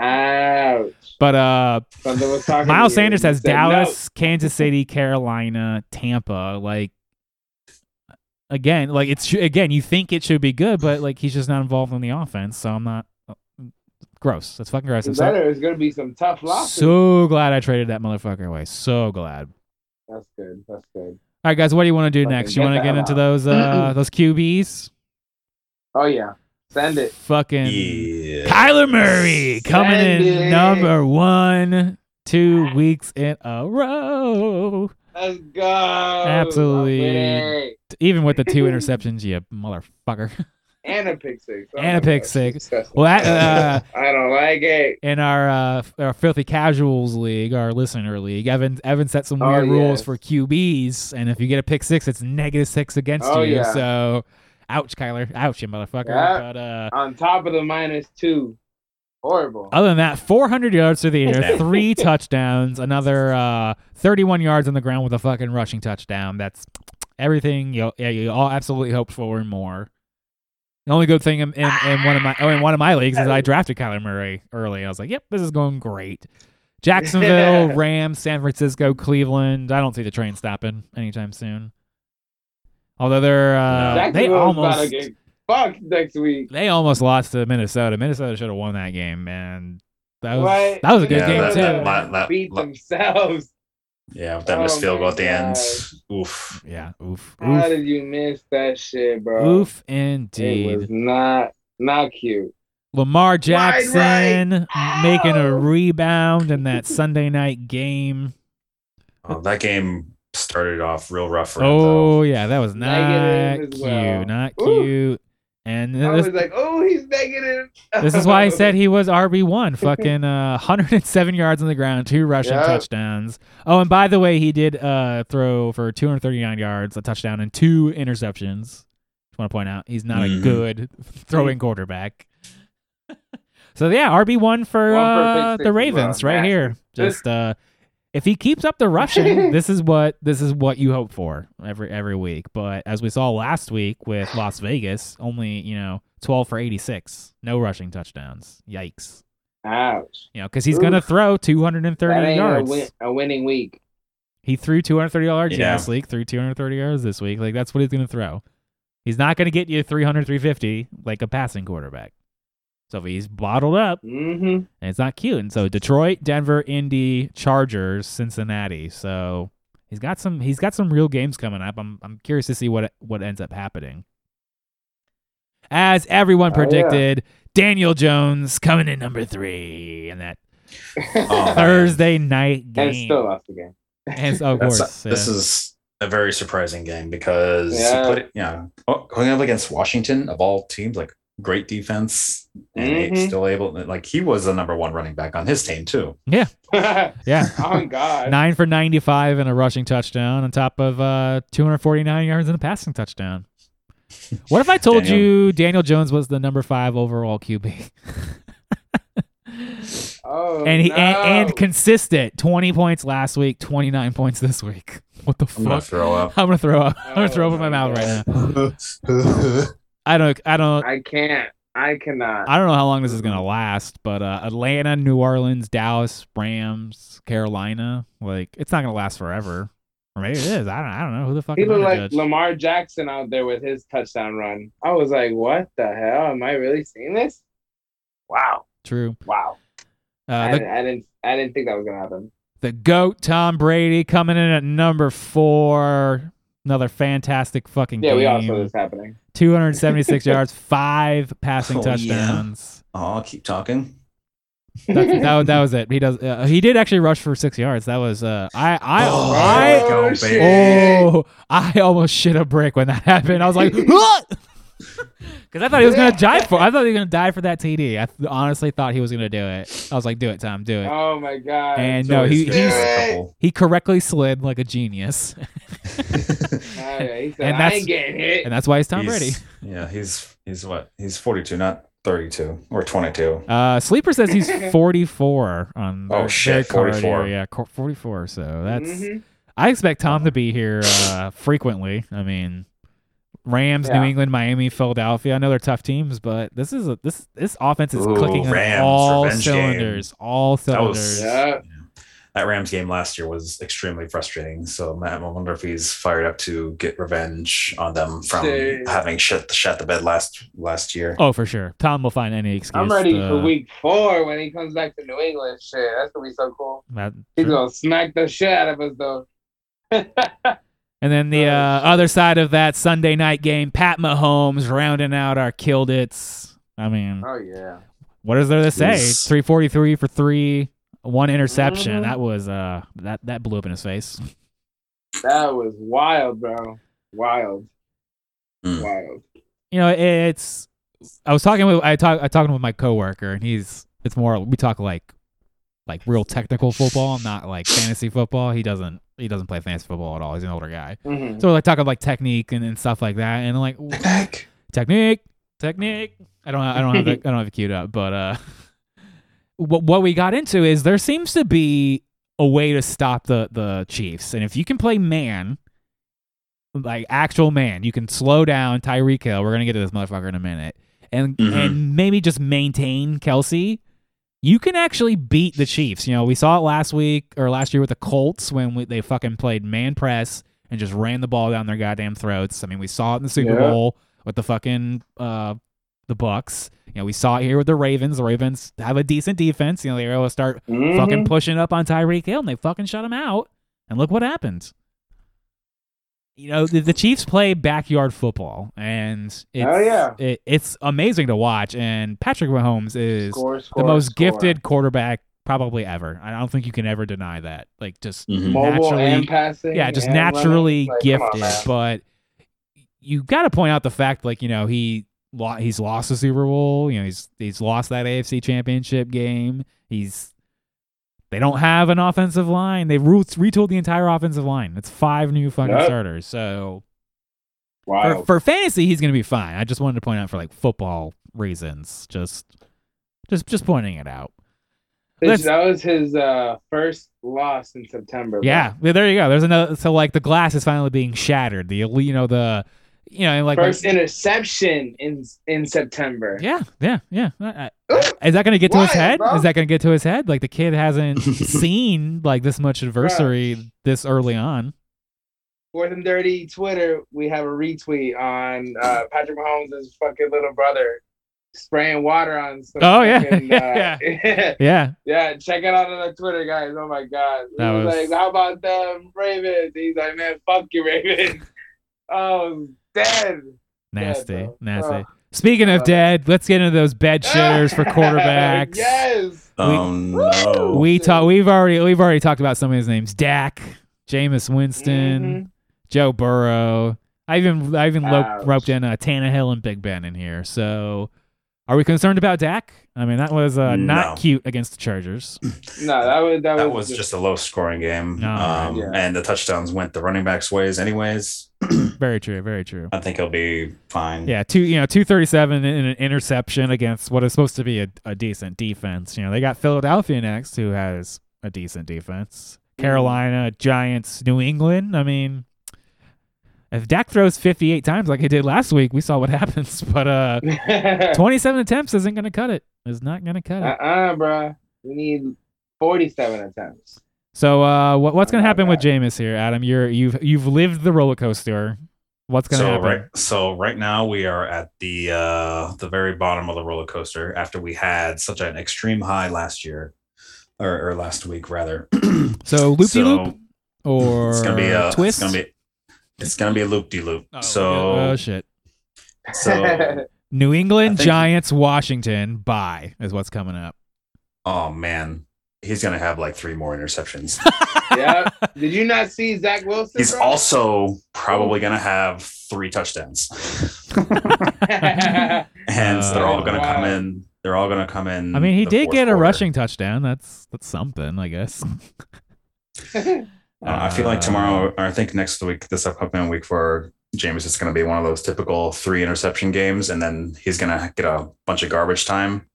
Ouch. But uh, Something was talking to Miles. Sanders has said Dallas, Kansas City, Carolina, Tampa. Like again, like it's again, you think it should be good, but like he's just not involved in the offense. So I'm not. Gross. That's fucking gross. No. I'm so, Better. It's gonna be some tough losses. so glad I traded that motherfucker away. So glad. That's good. That's good. All right, guys, what do you want to do Fucking next? You want to get into out. those uh those QBs? Oh yeah. Send it. Fucking Yeah. Kyler Murray coming in number one, two weeks in a row. Let's go. Absolutely. I'm with it. Even with the two interceptions, you motherfucker. And a pick six. Oh And a pick gosh, six. Well, that, uh, I don't like it. in our uh, our filthy casuals league, our listener league, Evan Evan set some Oh, weird rules for QBs, and if you get a pick six, it's negative six against Oh, you. yeah. So, ouch, Kyler, ouch, you motherfucker. Yeah. But uh, On top of the minus two. Horrible. Other than that, 400 yards through the air, three touchdowns, another uh, 31 yards on the ground with a fucking rushing touchdown. That's everything you, yeah, you all absolutely hoped for and more. The only good thing in, in, in one of my oh, in one of my leagues is I drafted Kyler Murray early. I was like, "Yep, this is going great." Jacksonville, Rams, San Francisco, Cleveland. I don't see the train stopping anytime soon. Although they're uh, No. they Jacksonville's about to almost get fucked next week. they almost lost to Minnesota. Minnesota should have won that game, man. That was What? that was a good Yeah, game that- too. that la- la- beat la- themselves. Yeah, with that Oh missed field goal at the end. Oof. yeah, oof, How oof, did you miss that shit, bro? oof, indeed. It indeed. was not not cute. Lamar right. Jackson making a rebound in that Sunday night game. Oh, that game started off real rough for him. Oh though. yeah, that was not Negative cute, well. not Ooh. cute. And I this, was like, oh, he's negative. this is why I said he was RB one. Fucking uh, 107 yards on the ground, two rushing Yeah. touchdowns. Oh, and by the way, he did uh, throw for 239 yards, a touchdown, and two interceptions. Just want to point out he's not a Mhm. good throwing quarterback. so yeah, RB one for, One for uh, the as well. Ravens right Massive. here. Just uh, if he keeps up the rushing, this is what this is what you hope for every every week. But as we saw last week with Las Vegas, only you know 12 for 86, no rushing touchdowns. Yikes! Ouch. You know because he's gonna throw 230 yards. A, win- a winning week. He threw 230 yards Yeah. last week, threw 230 yards this week. Like that's what he's gonna throw. He's not gonna get you 300, 350 like a passing quarterback. So if he's bottled up, Mm-hmm. and it's not cute. And so Detroit, Denver, Indy, Chargers, Cincinnati. So he's got some he's got some real games coming up. I'm I'm curious to see what what ends up happening. as everyone Oh, yeah. predicted, Daniel Jones coming in number three in that Oh, man. Thursday night game. And still lost the game. And so, of That's- course, this yeah. is a very surprising game because Yeah. he put it, you know, going up against Washington of all teams, like great defense, and Mhm. still able. Like he was the number one running back on his team too. yeah. Yeah. Oh God. Nine for 95 and a rushing touchdown on top of uh, 249 yards and a passing touchdown. What if I told Daniel- you Daniel Jones was the number five overall QB? Oh, and he no. and, and consistent 20 points last week 29 points this week what the I'm gonna fuck throw up. i'm gonna throw up i'm gonna Oh throw up in my my mouth right now i don't i don't I can't. I cannot. i don't know how long this is gonna last but uh atlanta new orleans dallas rams carolina like it's not gonna last forever or maybe it is i don't, I don't know who the fuck he looked like judge? Lamar Jackson out there with his touchdown run. I was like, what the hell? Am I really seeing this? Wow. true Wow. uh, I, the, didn't, I didn't I didn't think that was gonna happen. the goat tom brady coming in at number four another fantastic fucking game. Yeah, game we all saw this happening. 276 yards five passing Oh, yeah. touchdowns Oh, keep talking. That, that, that was it. He does. Uh, he did actually rush for six yards. That was. Uh, I. I. Oh, I. there go, Oh, Oh, I almost shit a brick when that happened. I was like, what? Because I thought he was gonna die for. I thought he was gonna die for that TD. I th- honestly thought he was gonna do it. I was like, do it, Tom, do it. Oh my god. And It's no, he- he's- for a couple. He correctly slid like a genius, yeah, he said, And that's- getting hit. and that's why he's Tom He's- Brady. Yeah, he's he's what? He's 42, not 32 or 22. Uh, Sleeper says he's 44 on. Oh, their- shit, card 44. here. Yeah, cor- 44. So that's. Mhm. I expect Tom to be here uh, frequently. I mean, Rams, New England, Miami, Philadelphia. I know they're tough teams, but this is a this this offense is Ooh, clicking on Rams, all revenge game. cylinders. All That cylinders. was Yeah. that Rams game last year was extremely frustrating. So Matt, I wonder if he's fired up to get revenge on them from Shit. having shit shut the bed last last year. Oh, for sure. Tom will find any excuse. I'm ready to- for week four when he comes back to New England. Shit, that's gonna be so cool. that- He's true. gonna smack the shit out of us though. And then the uh, other side of that Sunday night game, Pat Mahomes rounding out our killed it's. I mean, oh yeah. what is there to say? Yes. 343 for three, one interception. Mhm. That was uh that that blew up in his face. That was wild, bro. Wild. Mm. Wild. you know, it's. I was talking with I talk I talking with my coworker, and he's it's more we talk like like real technical football, not like fantasy football. He doesn't he doesn't play fantasy football at all. He's an older guy, Mhm. so we're like talking like technique and, and stuff like that, and I'm like Heck. technique, technique. I don't I don't have it, I don't have it queued up, but uh, what what we got into is there seems to be a way to stop the the Chiefs, and if you can play man. Like actual man, you can slow down Tyreek Hill. We're gonna get to this motherfucker in a minute, and Mhm. and maybe just maintain Kelce. You can actually beat the Chiefs. You know, we saw it last week or last year with the Colts when we, they fucking played man press and just ran the ball down their goddamn throats. I mean, we saw it in the Super Yeah. Bowl with the fucking uh the Bucs. You know, we saw it here with the Ravens. The Ravens have a decent defense. You know, they were able to start Mhm. fucking pushing up on Tyreek Hill, and they fucking shut him out. And look what happened. You know, the, the Chiefs play backyard football, and it's Hell yeah. it, it's amazing to watch. And Patrick Mahomes is Score, score, the most score. gifted quarterback probably ever. I don't think you can ever deny that. Like just Mhm. naturally- and passing. yeah, just and naturally Like, come on, gifted. but you got to point out the fact, like you know, he he's lost the Super Bowl. You know, he's he's lost that AFC Championship game. He's they don't have an offensive line. They re- retooled the entire offensive line. It's five new fucking Yep. starters. So for, Wow. for fantasy, he's gonna be fine. I just wanted to point out for like football reasons. Just just just pointing it out. let's- that was his uh, first loss in September. Yeah, yeah, there you go. There's another. So like the glass is finally being shattered. The you know the you know like First like- interception in in September. yeah yeah yeah. I- Is that going to get to his head? bro. Is that going to get to his head? Like the kid hasn't seen like this much adversary this early on. Fourth and dirty Twitter, we have a retweet on uh, Patrick Mahomes' fucking little brother spraying water on some Oh, yeah. fucking, uh, Yeah. Yeah, yeah, check it out on the Twitter, guys. Oh my god. He That was, was- like, How about them Ravens? He's like, Man, fuck you, Ravens. oh dead. nasty, bro. nasty. Ugh. Speaking of Uh, dead, let's get into those bed shitters for quarterbacks. yes. Oh no. We talk. We've already we've already talked about some of his names: Dak, Jameis Winston, Mhm. Joe Burrow. I even I even lo- roped in uh, Tannehill and Big Ben in here. So, are we concerned about Dak? I mean, that was uh, No. not cute against the Chargers. No, that was that, That was, was just a low scoring game. No, um, yeah. And the touchdowns went the running backs' ways, anyways. Very true. Very true. I think he'll be fine. Yeah, two you know two thirty seven in an interception against what is supposed to be a, a decent defense. You know they got Philadelphia next, who has a decent defense. Mhm. Carolina, Giants, New England. I mean, if Dak throws fifty eight times like he did last week, we saw what happens. But uh, uh twenty seven attempts isn't going to cut it. it. Is not going to cut it. uh, bro. We need forty-seven attempts. So uh, what what's going to happen with God. Jameis here, Adam? You're you've you've lived the roller coaster. What's going to so happen? right so right now we are at the uh the very bottom of the roller coaster after we had such an extreme high last year or, or last week rather So loop So, loop or it's gonna be a twist. it's gonna be it's gonna be a loop de loop Oh, so oh shit. so New England, think- Giants, Washington, bye is what's coming up. oh man he's gonna have like three more interceptions yeah. Did you not see Zach Wilson? he's bro? also probably gonna have three touchdowns and Uh, they're all gonna wow. come in they're all gonna come in I mean, he did get a quarter. rushing touchdown. That's that's something, I guess. Uh, I feel like Uh, tomorrow, or I think next week, this upcoming week for James, it's going to be one of those typical three interception games, and then he's going to get a bunch of garbage time.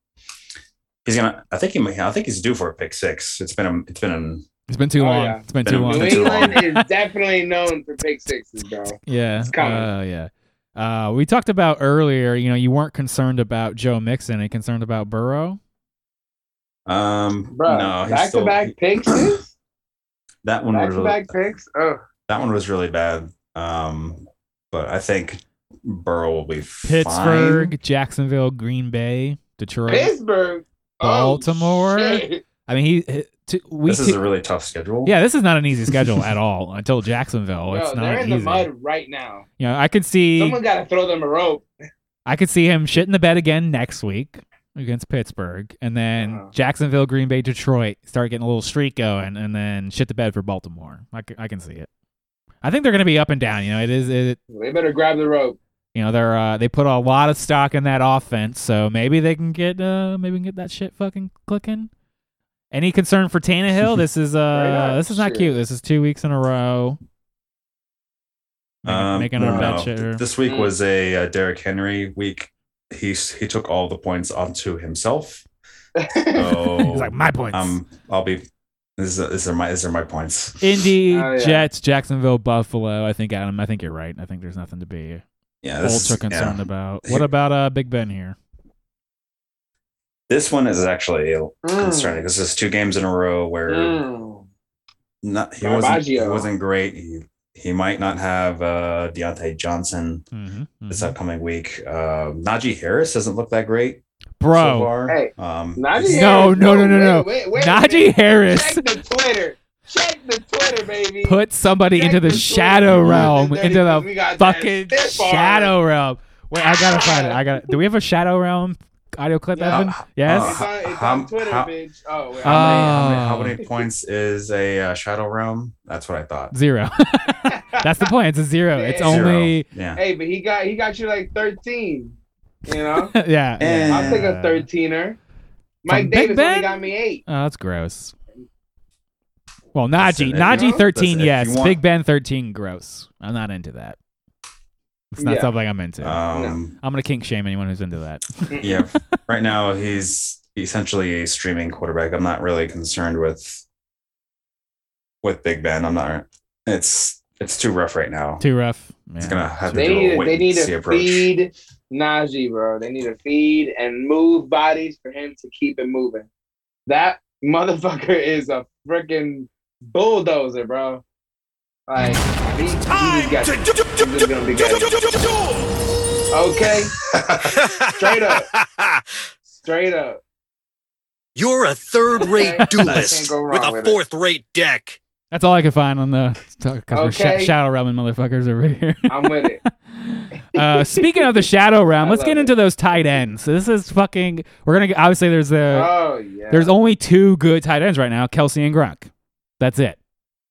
He's gonna. I think he. might- I think he's due for a pick six. It's been. A, it's been. An, It's been too Oh, long. yeah. It's been Been too long. New been too long. England is definitely known for pick sixes, bro. Yeah. It's coming. Oh yeah. Uh, we talked about earlier. You know, you weren't concerned about Joe Mixon. and concerned about Burrow. um. Bro, no, back to back picks. That one Back was really, back picks. Oh, that one was really bad. Um, but I think Burrow will be Pittsburgh, fine. Jacksonville, Green Bay, Detroit. Pittsburgh. Oh, Baltimore. shit. I mean, he. he t- we This is t- a really tough schedule. yeah, this is not an easy schedule at all until Jacksonville. Bro, it's they're not in easy. the mud right now. You know, I could see. Someone got to throw them a rope. I could see him shitting the bed again next week against Pittsburgh, and then Uh-huh. Jacksonville, Green Bay, Detroit start getting a little streak going, and then shit the bed for Baltimore. I, c- I can see it. I think they're going to be up and down. You know, it is it. They better grab the rope. You know, they're uh, they put a lot of stock in that offense, so maybe they can get uh maybe can get that shit fucking clicking. Any concern for Tannehill? This is uh on. this is not Shit. cute. This is two weeks in a row. Making, Um, making our no, no. shitter. This week was a uh, Derrick Henry week. He he took all the points onto himself. So He's like my points. um, I'll be. These are, these are my these are my points. Indy, Oh, yeah. Jets, Jacksonville, Buffalo. I think Adam. I think you're right. I think there's nothing to be Yeah, this ultra is, concerned yeah. about. Here- What about uh Big Ben here? This one is actually Mm. concerning. This is two games in a row where Mm. not he wasn't he wasn't great. He he might not have uh, Diontae Johnson Mm-hmm, this upcoming week. Uh, Najee Harris doesn't look that great so Bro, far. Hey, um, Najee No, Harris, no, no, no, no. Wait, wait, wait Najee minute. Harris Check the Twitter. Check the Twitter, baby. put somebody Check into the Twitter. shadow More realm, into the we got that fucking shadow realm. Wait, I gotta find it. I got. Do we have a shadow realm audio clip, Yeah. Evan? Uh, Yes. It's on, it's How- on Twitter, how- bitch. Oh, wait. How many, how, many, how Oh. many points is a uh, Shadow Realm? That's what I thought. Zero. That's the point. It's a zero. It's Zero. only. Yeah. Hey, but he got he got you like thirteen. You know, yeah. Eh. I'll take a thirteener. Mike Big Davis Ben? only got me eight. Oh, that's gross. Well, Najee, Listen, if- Najee thirteen, listen, yes. want- Big Ben thirteen, gross. I'm not into that. It's not Yeah. something I'm into. Um, I'm gonna kink shame anyone who's into that. yeah. Right now, he's essentially a streaming quarterback. I'm not really concerned with with Big Ben. I'm not. It's it's too rough right now. Too rough. He's Yeah. gonna have to They do need a wait they and need see to approach. feed Najee, bro. They need to feed and move bodies for him to keep it moving. That motherfucker is a freaking bulldozer, bro. Like he, he just got he's just gonna be good. Okay, Straight up. straight up. You're a third-rate Okay. duelist Can't go wrong with a with fourth-rate deck. That's all I could find on the because we're sh- Okay. shadow realming motherfuckers over here. I'm with it. Uh, speaking of the shadow realm, I let's love get it. into those tight ends. So this is fucking. We're gonna obviously there's a oh yeah. there's only two good tight ends right now, Kelce and Gronk. That's it.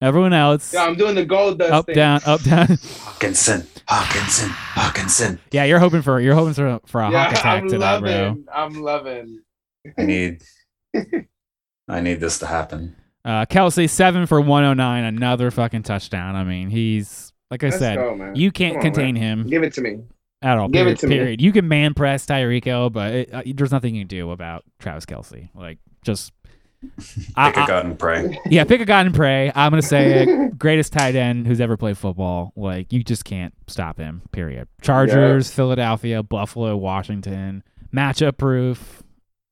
Everyone else Yeah, I'm doing the gold dust up thing. down up down. Hockenson, Hockenson, Hockenson. yeah, you're hoping for you're hoping for for a Yeah, hawk attack I'm tonight, bro. loving. I'm loving. I need, I need this to happen. Uh, Kelce seven for 109, another fucking touchdown. I mean, he's like I Let's said, go, you can't on, contain him Give it to me. at all. Give period, it to me. period. You can man press Tyreek Hill, but it, uh, there's nothing you can do about Travis Kelce. Like just. I- Pick a I- god and pray. yeah, pick a god and pray. I'm gonna say it. Greatest tight end who's ever played football. Like you just can't stop him. Period. Chargers, Philadelphia, Buffalo, Washington. Matchup proof.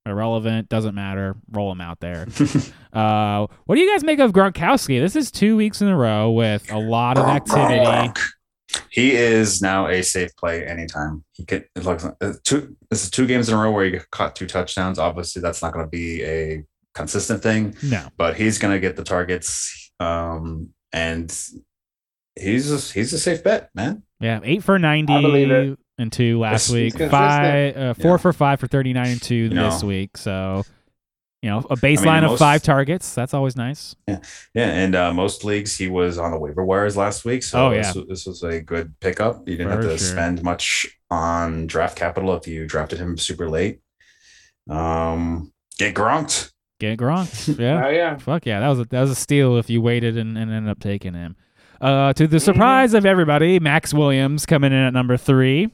Irrelevant. Doesn't matter. Roll him out there. uh, what do you guys make of Gronkowski? This is two weeks in a row with a lot of activity. He is now a safe play anytime. He could it looks uh, two. This is two games in a row where he caught two touchdowns. Obviously, that's not going to be a consistent thing, No. but he's going to get the targets. Um, and he's a, he's a safe bet, man. Yeah, eight for ninety I believe it. and two last He's week. consistent. Five, uh, four Yeah. for five for thirty nine and two know. this week. So, you know, a baseline of most- five targets. That's always nice. Yeah, yeah, and uh, most leagues he was on the waiver wires last week, so Oh, yeah. this, was- this was a good pickup. You didn't For have to sure. spend much on draft capital if you drafted him super late. Um, get gronked. Get Gronk. Yeah. Oh yeah. Fuck yeah, that was a, that was a steal if you waited and, and ended up taking him. Uh, to the Mm-hmm. surprise of everybody, Maxx Williams coming in at number three,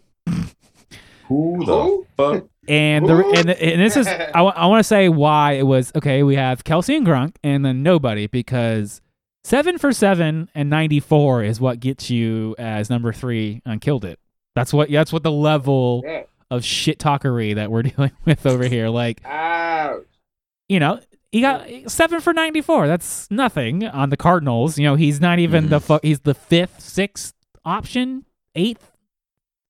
Who the fuck? and the Ooh. and, and this is I, want to say why it was okay. We have Kelce and Gronk, and then nobody because seven for seven and ninety four is what gets you as number three on Killed It. That's what that's what the level Yeah. of shit talkery that we're dealing with over here. Like Ouch. You know, he got seven for ninety four. That's nothing on the Cardinals. You know, he's not even the mm-hmm. fu- he's the fifth, sixth option, eighth,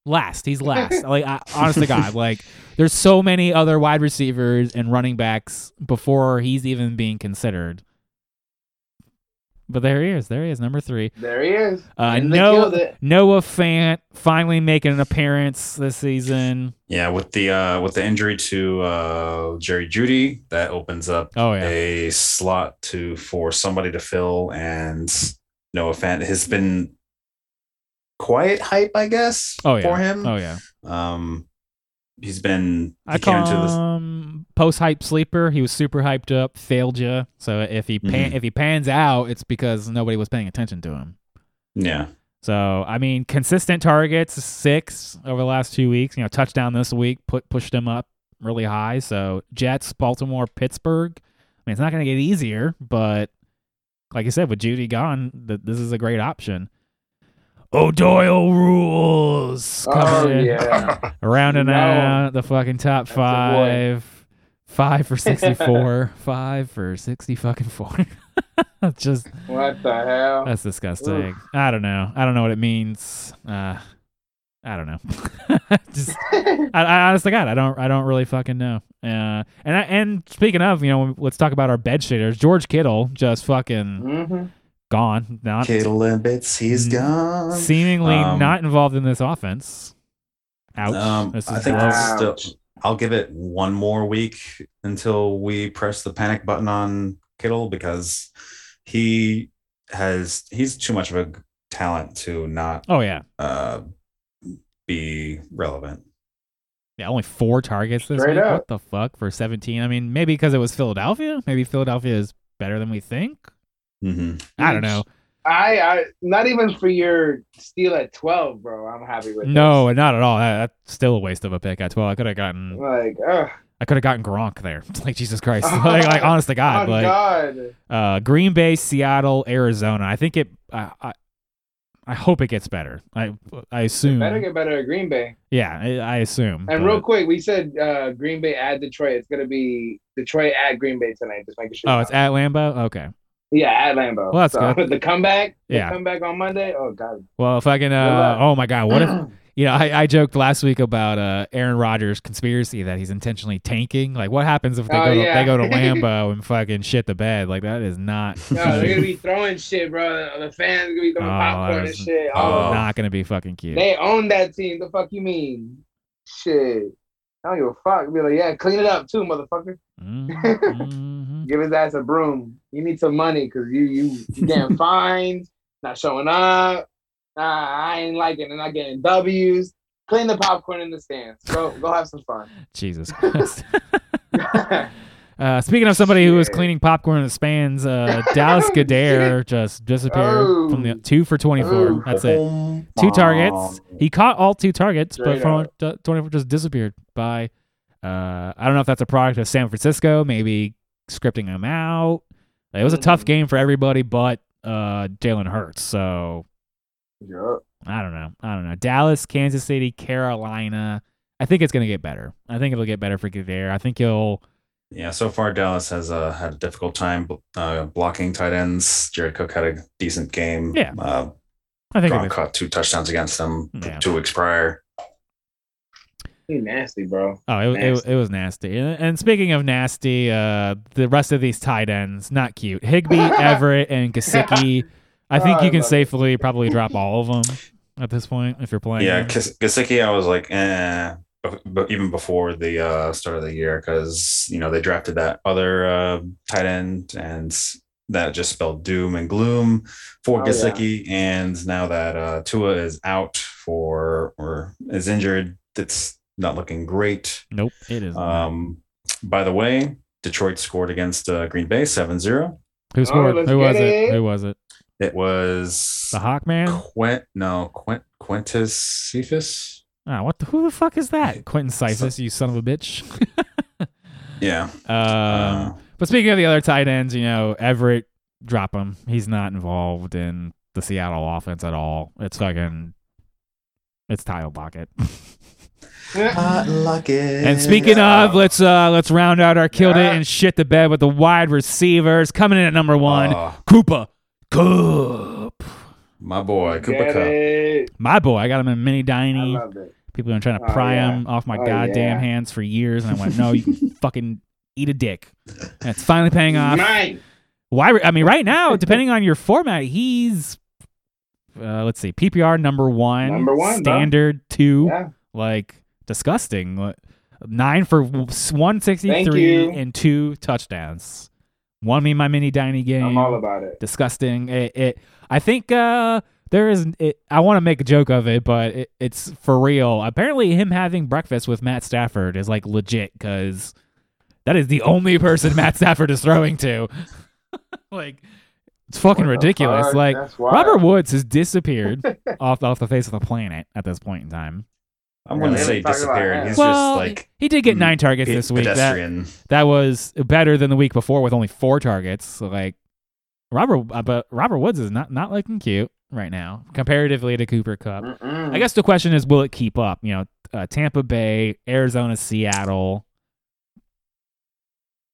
last. He's last. like, I, honest to God, like there's so many other wide receivers and running backs before he's even being considered. But there he is. There he is, number three. There he is. Uh, And they no, killed it. Noah Fant finally making an appearance this season. Yeah, with the uh with the injury to uh Jerry Jeudy, that opens up Oh yeah, a slot to for somebody to fill and Noah Fant has been quiet hype, I guess, oh yeah, for him. Oh yeah. Um he's been he I came call into this him post hype sleeper. He was super hyped up, failed you. So if he pan, Mhm. if he pans out, it's because nobody was paying attention to him. yeah. So I mean, consistent targets, six over the last two weeks. You know, touchdown this week put pushed him up really high. So Jets, Baltimore, Pittsburgh. I mean, it's not going to get easier, but like I said, with Jeudy gone, th- this is a great option. O'Doyle rules. Oh coming in. yeah. Rounding No. out the fucking top That's a boy. five. Five for 64. five for 60 fucking four. Just, what the hell? that's disgusting. I don't know. I don't know what it means. Uh, I don't know. Just, I, I honestly, God, I don't, I don't really fucking know. Uh, and I, and speaking of, you know, let's talk about our bed shitters. George Kittle just fucking hmm gone. Not Kittle and bits, he's Mm. gone. seemingly Um, not involved in this offense. Ouch. Um, This I think gross. gross. still, I'll give it one more week until we press the panic button on Kittle because he has he's too much of a talent to not Oh yeah. uh, be relevant. Yeah, only four targets this Straight week. up. What the fuck for 17? I mean, maybe because it was Philadelphia. Maybe Philadelphia is better than we think. hmm I don't know. I, I not even for your steal at twelve, bro. I'm happy with No, not at all. That, that's still a waste of a pick at 12. I could have gotten. Like, ugh. I could have gotten Gronk there. Like Jesus Christ. like, like honest to God. oh like God. uh Green Bay, Seattle, Arizona. I think it I I, I hope it gets better. I I assume. Better get better at Green Bay. yeah, I, I assume. And but- real quick, we said uh, Green Bay at Detroit. It's gonna be Detroit at Green Bay tonight. Just making sure. Oh, it's at Lambeau? Okay. Yeah, at Lambeau. Well, that's so, good. The comeback. The Yeah. comeback on Monday. Oh God. Well, if I can uh oh my god, what if you know, I, I joked last week about uh, Aaron Rodgers' conspiracy that he's intentionally tanking. Like, what happens if they Oh, go to, yeah. they go to Lambeau and fucking shit the bed? Like, that is not No, they're gonna be throwing shit, bro. The fans gonna be throwing Oh, popcorn and shit. Oh. Oh, not gonna be fucking cute. they own that team. The fuck you mean? Shit. I don't give a fuck. Be like, yeah, clean it up too, motherfucker. Mhm. Give his ass a broom. You need some money because you you you getting fined, not showing up. Nah, I ain't liking it. Not getting W's. Clean the popcorn in the stands. Go go have some fun. Jesus Christ. Uh, speaking of somebody who was cleaning popcorn in the spans, uh, Dallas Oh, Goedert just disappeared Oh. from the two for 24. Oh. That's it. Two targets. He caught all two targets, but from up. uh, 24 just disappeared by. Uh, I don't know if that's a product of San Francisco, maybe scripting him out. It was a tough Mhm. game for everybody but uh, Jalen Hurts. So Yup. I don't know. I don't know. Dallas, Kansas City, Carolina. I think it's going to get better. I think it'll get better for Goedert. I think he'll. Yeah, so far Dallas has uh, had a difficult time uh, blocking tight ends. Jared Cook had a decent game. Yeah. Uh, I think. Gronk caught two touchdowns against them Yeah. two weeks prior. He nasty, bro. Oh, it, it, Nasty. it was nasty. And, and speaking of nasty, uh, the rest of these tight ends, not cute. Higbee, Everett, and Gesicki. I think Oh, you can love it. safely probably drop all of them at this point if you're playing. Yeah, them. Gesicki, I was like, eh, but, but even before the uh, start of the year, because you know they drafted that other uh, tight end, and that just spelled doom and gloom for Oh, yeah. And now that uh, Tua is out for or is injured, it's not looking great. Nope, it is. Um, by the way, Detroit scored against uh, Green Bay 7-0. Who scored? let's Who was it? it. Who was it? It was The Hawkman? Quint no Quint Quintez Cephus. Ah, what the? Who the fuck is that? Quentin Sisis, you son of a bitch. Yeah. um, Uh, but speaking of the other tight ends, you know, Everett, drop him. He's not involved in the Seattle offense at all. It's fucking, it's Tyler Lockett. And speaking of, let's uh let's round out our killed it and shit the bed with the wide receivers coming in at number one. Uh, Koopa Cup, my boy, Cooper Get Cup. my boy. I got him in mini I diny. love it. People have been trying to Oh, pry yeah. him off my Oh, goddamn yeah. hands for years, and I went, no, you can fucking eat a dick. And it's finally paying off. Mine. Why? I mean, right now, depending on your format, he's uh, let's see, PPR number one, Number one, bro. standard two, Yeah. like disgusting. Nine for one sixty three and two touchdowns. Won me my mini diny game. I'm all about it. disgusting. It, it I think uh there is it, I want to make a joke of it, but it, it's for real. Apparently, him having breakfast with Matt Stafford is like legit because that is the only person Matt Stafford is throwing to. like, it's fucking What ridiculous. fuck? Like Robert Woods has disappeared off off the face of the planet at this point in time. I'm going to say talking disappeared. He's well, just like he did get mm, nine targets this week. That, that was better than the week before with only four targets. So like Robert, uh, but Robert Woods is not not looking cute right now comparatively to Cooper Kupp. Mm-mm. I guess the question is, will it keep up? You know, uh, Tampa Bay, Arizona, Seattle.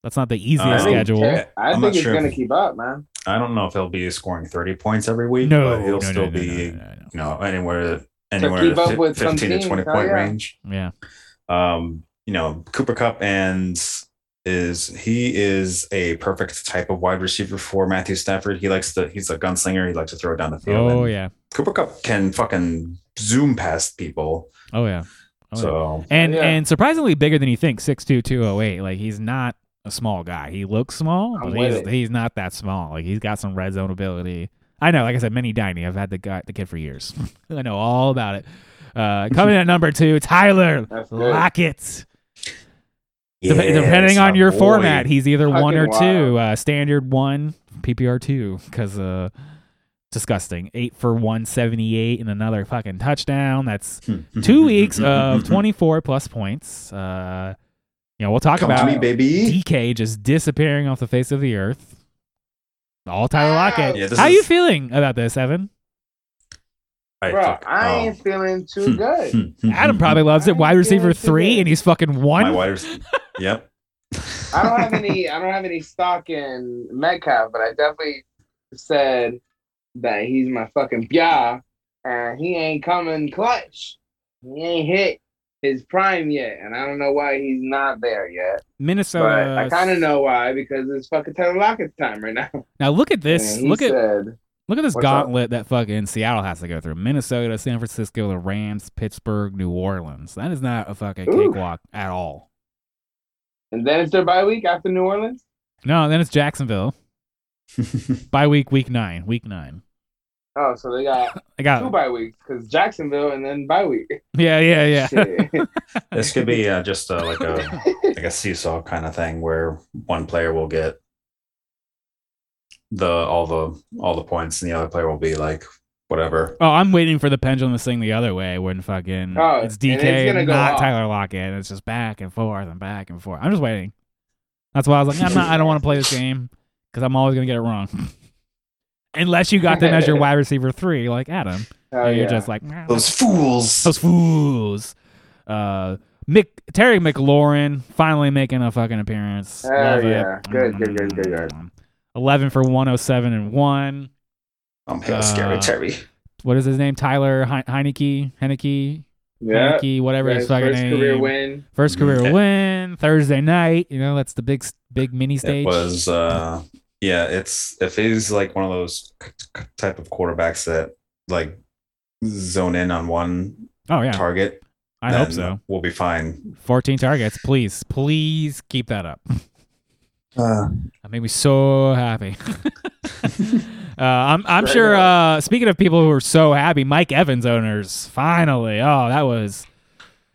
That's not the easiest think- schedule. I I'm think not it's sure gonna keep up, man. I don't know if he'll be scoring 30 points every week, No, but he'll no, still no, no, be, no, no, no, you know, anywhere anywhere keep up fif- with 15 to 20 point yeah. range. Yeah, Um, you know, Cooper Kupp and is he is a perfect type of wide receiver for Matthew Stafford. He likes to he's a gunslinger. He likes to throw it down the field. Oh yeah. Cooper Kupp can fucking zoom past people. Oh yeah. Oh, yeah. so And Yeah. and surprisingly bigger than you think. 6'2", 208. Like he's not a small guy. He looks small, but he's he's not that small. Like he's got some red zone ability. I know, like I said, mini Diney. I've had the guy the kid for years. I know all about it. Uh, coming at number two, Tyler That's good. Lockett. Yes, depending on your boy. format, he's either one or Fucking two. Uh, standard one, PPR two, because uh, disgusting. Eight for one seventy eight and another fucking touchdown. That's two weeks of 24 plus points. Uh, you know, we'll talk Come about me, baby. DK just disappearing off the face of the earth. All Tyler Lockett. Yeah, How you feeling about this, Evan? I Bro, took- I oh. ain't um, feeling too hmm, good. Hmm, hmm, Adam probably loves it. Wide receiver three, and he's fucking one. my one. wide rec- Yep. I don't have any. I don't have any stock in Metcalf, but I definitely said that he's my fucking pia, and he ain't coming clutch. he ain't hit his prime yet, and I don't know why he's not there yet. Minnesota. But I kind of know why because it's fucking Tyler Lockett's time right now. Now look at this. And he Look at said, look at this What's up? gauntlet that fucking Seattle has to go through. Minnesota, San Francisco, the Rams, Pittsburgh, New Orleans. That is not a fucking Ooh. cakewalk at all. and then it's their bye week after New Orleans. No, then it's Jacksonville. Bye week, week nine. Week nine. Oh, so they got I got two got bye weeks because Jacksonville and then bye week. yeah, yeah, yeah. This could be uh, just uh, like a like a seesaw kind of thing where one player will get the all the all the points and the other player will be like whatever. Oh, I'm waiting for the pendulum to swing the other way when fucking Oh, it's and DK, it's gonna go not off. Tyler Lockett. and It's just back and forth and back and forth. I'm just waiting. That's why I was like, I'm not. I don't want to play this game because I'm always gonna get it wrong. Unless you got them as your wide receiver three, like Adam, oh, and you're yeah. just like "Nah, Those fools. those fools. Uh, Mick Terry McLaurin finally making a fucking appearance. Hell Love it. yeah. Good, good, good, good, good. Eleven for 107 and one. I'm here, Uh, scary Terry. What is his name? Tyler He- Heinicke, Heinicke, yeah. Heinicke, whatever his His fucking first name. career win. First career Mhm. win Thursday night. You know that's the big big mini stage. It was uh yeah, it's if he's like one of those c- c- type of quarterbacks that like zone in on one oh yeah, target, I hope so. We'll be fine. 14 targets, please, please keep that up. Uh, That made me so happy. uh, I'm I'm sure. Uh, speaking of people who are so happy, Mike Evans owners finally. Oh, that was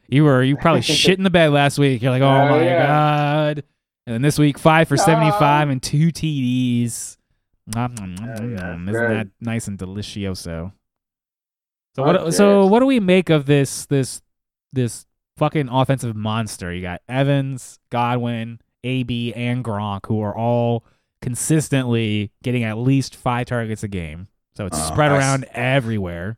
you were you probably shit in the bed last week. You're like, oh Oh, my yeah. god. And then this week, five for No. 75 and two TDs. Nom, nom, nom, Oh, yeah. Isn't good. that nice and delicioso? So what? So what do we make of this this this fucking offensive monster? You got Evans, Godwin, AB, and Gronk, who are all consistently getting at least five targets a game. So it's Uh, spread I around everywhere.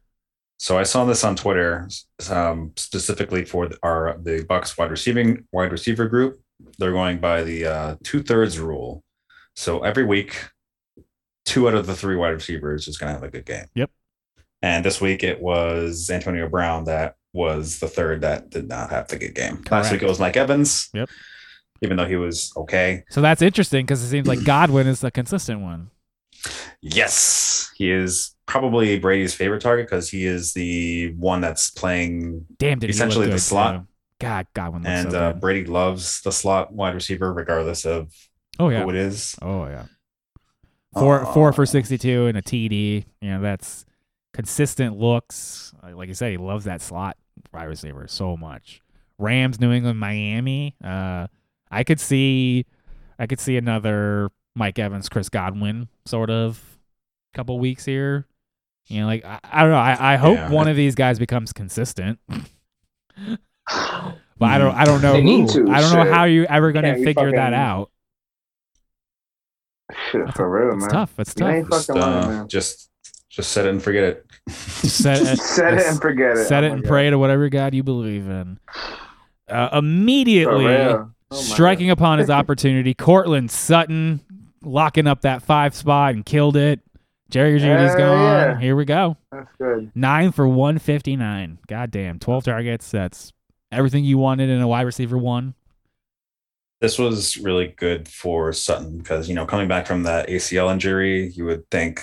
So I saw this on Twitter, um, specifically for the, our the Bucs wide receiving wide receiver group. They're going by the uh, two thirds rule. So every week, two out of the three wide receivers is going to have a good game. Yep. And this week it was Antonio Brown that was the third that did not have the good game. Last week it was Mike Evans. Yep. Even though he was okay. So that's interesting because it seems like Godwin is the consistent one. Yes, he is probably Brady's favorite target because he is the one that's playing Damn, Essentially the slot. too. God, Godwin looks and so uh. Brady loves the slot wide receiver, regardless of oh yeah, who it is. oh yeah. Four Uh, four for sixty two and a TD. You know that's consistent looks. Like like you said, he loves that slot wide receiver so much. Rams, New England, Miami. Uh, I could see, I could see another Mike Evans, Chris Godwin sort of couple weeks here. You know, like I, I don't know. I, I hope Yeah. one of these guys becomes consistent. But I don't. I don't know who. need to, I don't know how you ever going to Can't be figure that out. Shit, for real, It's man. tough. It's tough. ain't Just, fucking lying, uh, just, just set it and forget it. Set it, Set it and forget it. set Oh it my and God. pray to whatever God you believe in. Uh, For immediately real. Oh my striking upon his opportunity, Courtland Sutton locking up that five spot and killed it. Jerry Jeudy's Hell gone. yeah. Here we go. That's good. Nine for 159. God damn. 12 targets. That's everything you wanted in a wide receiver one. This was really good for Sutton because you know coming back from that ACL injury, you would think,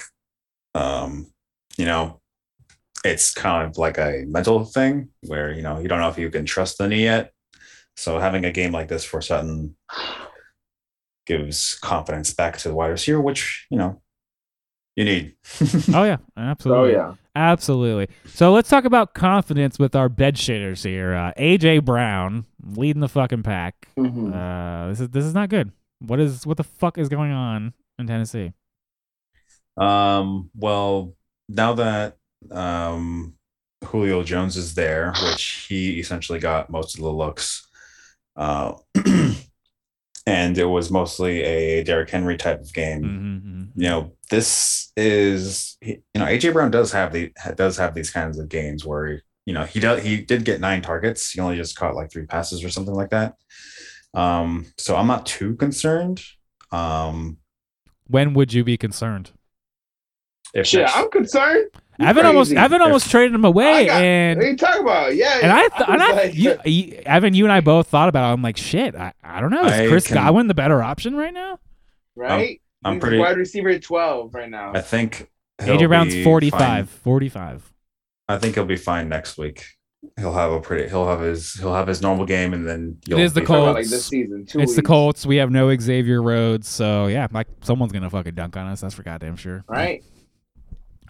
um, you know, it's kind of like a mental thing where you know you don't know if you can trust the knee yet. So having a game like this for Sutton gives confidence back to the wide receiver, which you know you need. Oh, yeah. Absolutely. Oh yeah. Absolutely. So let's talk about confidence with our bed shitters here. Uh, AJ Brown leading the fucking pack. Mhm. Uh, this is this is not good. What is what the fuck is going on in Tennessee? Um, well, now that um, Julio Jones is there, which he essentially got most of the looks, uh, and it was mostly a Derrick Henry type of game. Mm-hmm. You know, this is you know AJ Brown does have the does have these kinds of games where you know he does he did get nine targets. He only just caught like three passes or something like that. Um, so I'm not too concerned. Um, When would you be concerned? if Shit, next- I'm concerned. You Evan almost. Evan almost traded him away, got- and What are you talking about? Yeah. and I, yeah, th- and was I, like, you, you, Evan, you and I both thought about it. I'm like, shit, I, I don't know. Is I Chris can- Godwin the better option right now? right? I'm He's pretty- wide receiver at 12 right now. I think he'll AJ Brown's be 45. fine. 45. I think he'll be fine next week. He'll have a pretty. He'll have his. He'll have his normal game, and then It is the be Talking fine. about, like Colts. this season. Two It's the Colts. We have no Xavier Rhodes, so yeah, like someone's gonna fucking dunk on us. That's for goddamn sure. Right?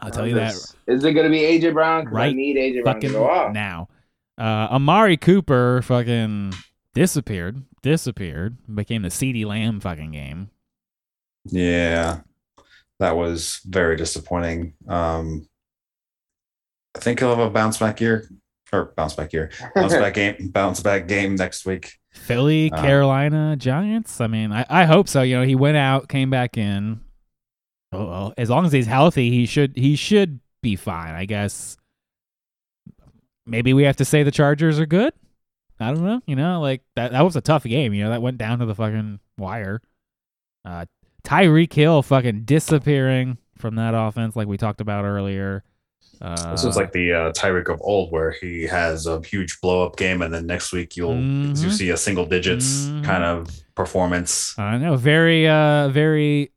I'll tell you that Is it going to be AJ Brown? 'Cause I Right need AJ Brown to go off. now. Uh, Amari Cooper fucking disappeared. Disappeared. Became the CeeDee Lamb fucking game. Yeah, that was very disappointing. Um, I think he'll have a bounce back year or bounce back year, bounce back game, bounce back game next week. Philly, Um, Carolina, Giants. I mean, I, I hope so. You know, he went out, came back in. Oh, well, as long as he's healthy, he should he should be fine. I guess. Maybe we have to say the Chargers are good. I don't know. You know, like that that was a tough game. You know, that went down to the fucking wire. Uh, Tyreek Hill fucking disappearing from that offense, like we talked about earlier. Uh, This was like the uh, Tyreek of old, where he has a huge blow up game, and then next week you'll Mhm. you see a single digits Mhm. kind of performance. I know, very, uh, very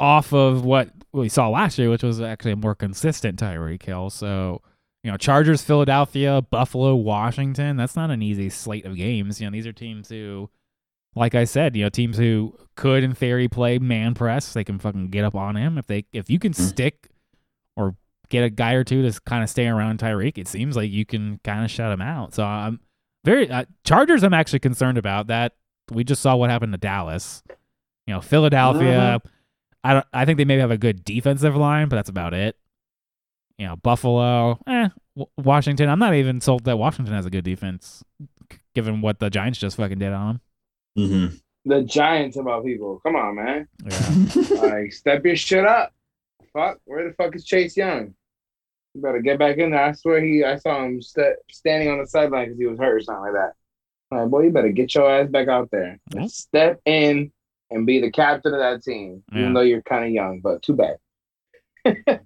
off of what we saw last year, which was actually a more consistent Tyreek Hill. So, you know, Chargers, Philadelphia, Buffalo, Washington. That's not an easy slate of games. You know, these are teams who, like I said, you know, teams who could, in theory, play man press. They can fucking get up on him if they if you can Mm. stick or get a guy or two to kind of stay around Tyreek. It seems like you can kind of shut him out. So I'm very uh, Chargers. I'm actually concerned about that. We just saw what happened to Dallas. You know, Philadelphia. I don't. I think they maybe have a good defensive line, but that's about it. You know, Buffalo, eh. Washington. I'm not even sold that Washington has a good defense, given what the Giants just fucking did on Mm-hmm. The Giants about people. Come on, man. Yeah. Like, step your shit up. Fuck. Where the fuck is Chase Young? You better get back in there. I swear he. I saw him st- standing on the sideline because he was hurt or something like that. I'm like, boy, you better get your ass back out there. Well. Step in and be the captain of that team, Yeah. even though you're kind of young. But too bad.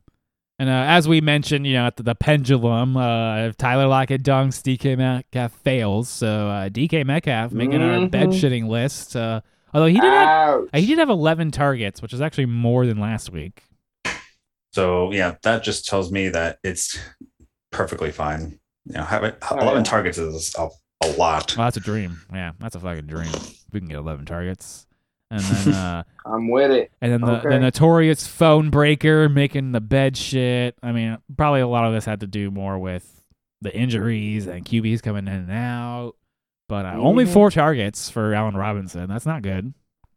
And uh, as we mentioned, you know, at the, the pendulum, uh, if Tyler Lockett dunks, DK Metcalf fails. So uh, DK Metcalf making our Mhm. bed shitting list. Uh, although he did have, Ouch. he did have 11 targets, which is actually more than last week. So yeah, that just tells me that it's perfectly fine. You know, having Oh, eleven yeah. targets is a, a lot. Well, that's a dream. Yeah, that's a fucking dream. We can get 11 targets. And then uh, I'm with it. and then the, the notorious phone breaker making the bed shit. I mean, probably a lot of this had to do more with the injuries and QBs coming in and out. But uh, only Mhm. four targets for Allen Robinson. That's not good.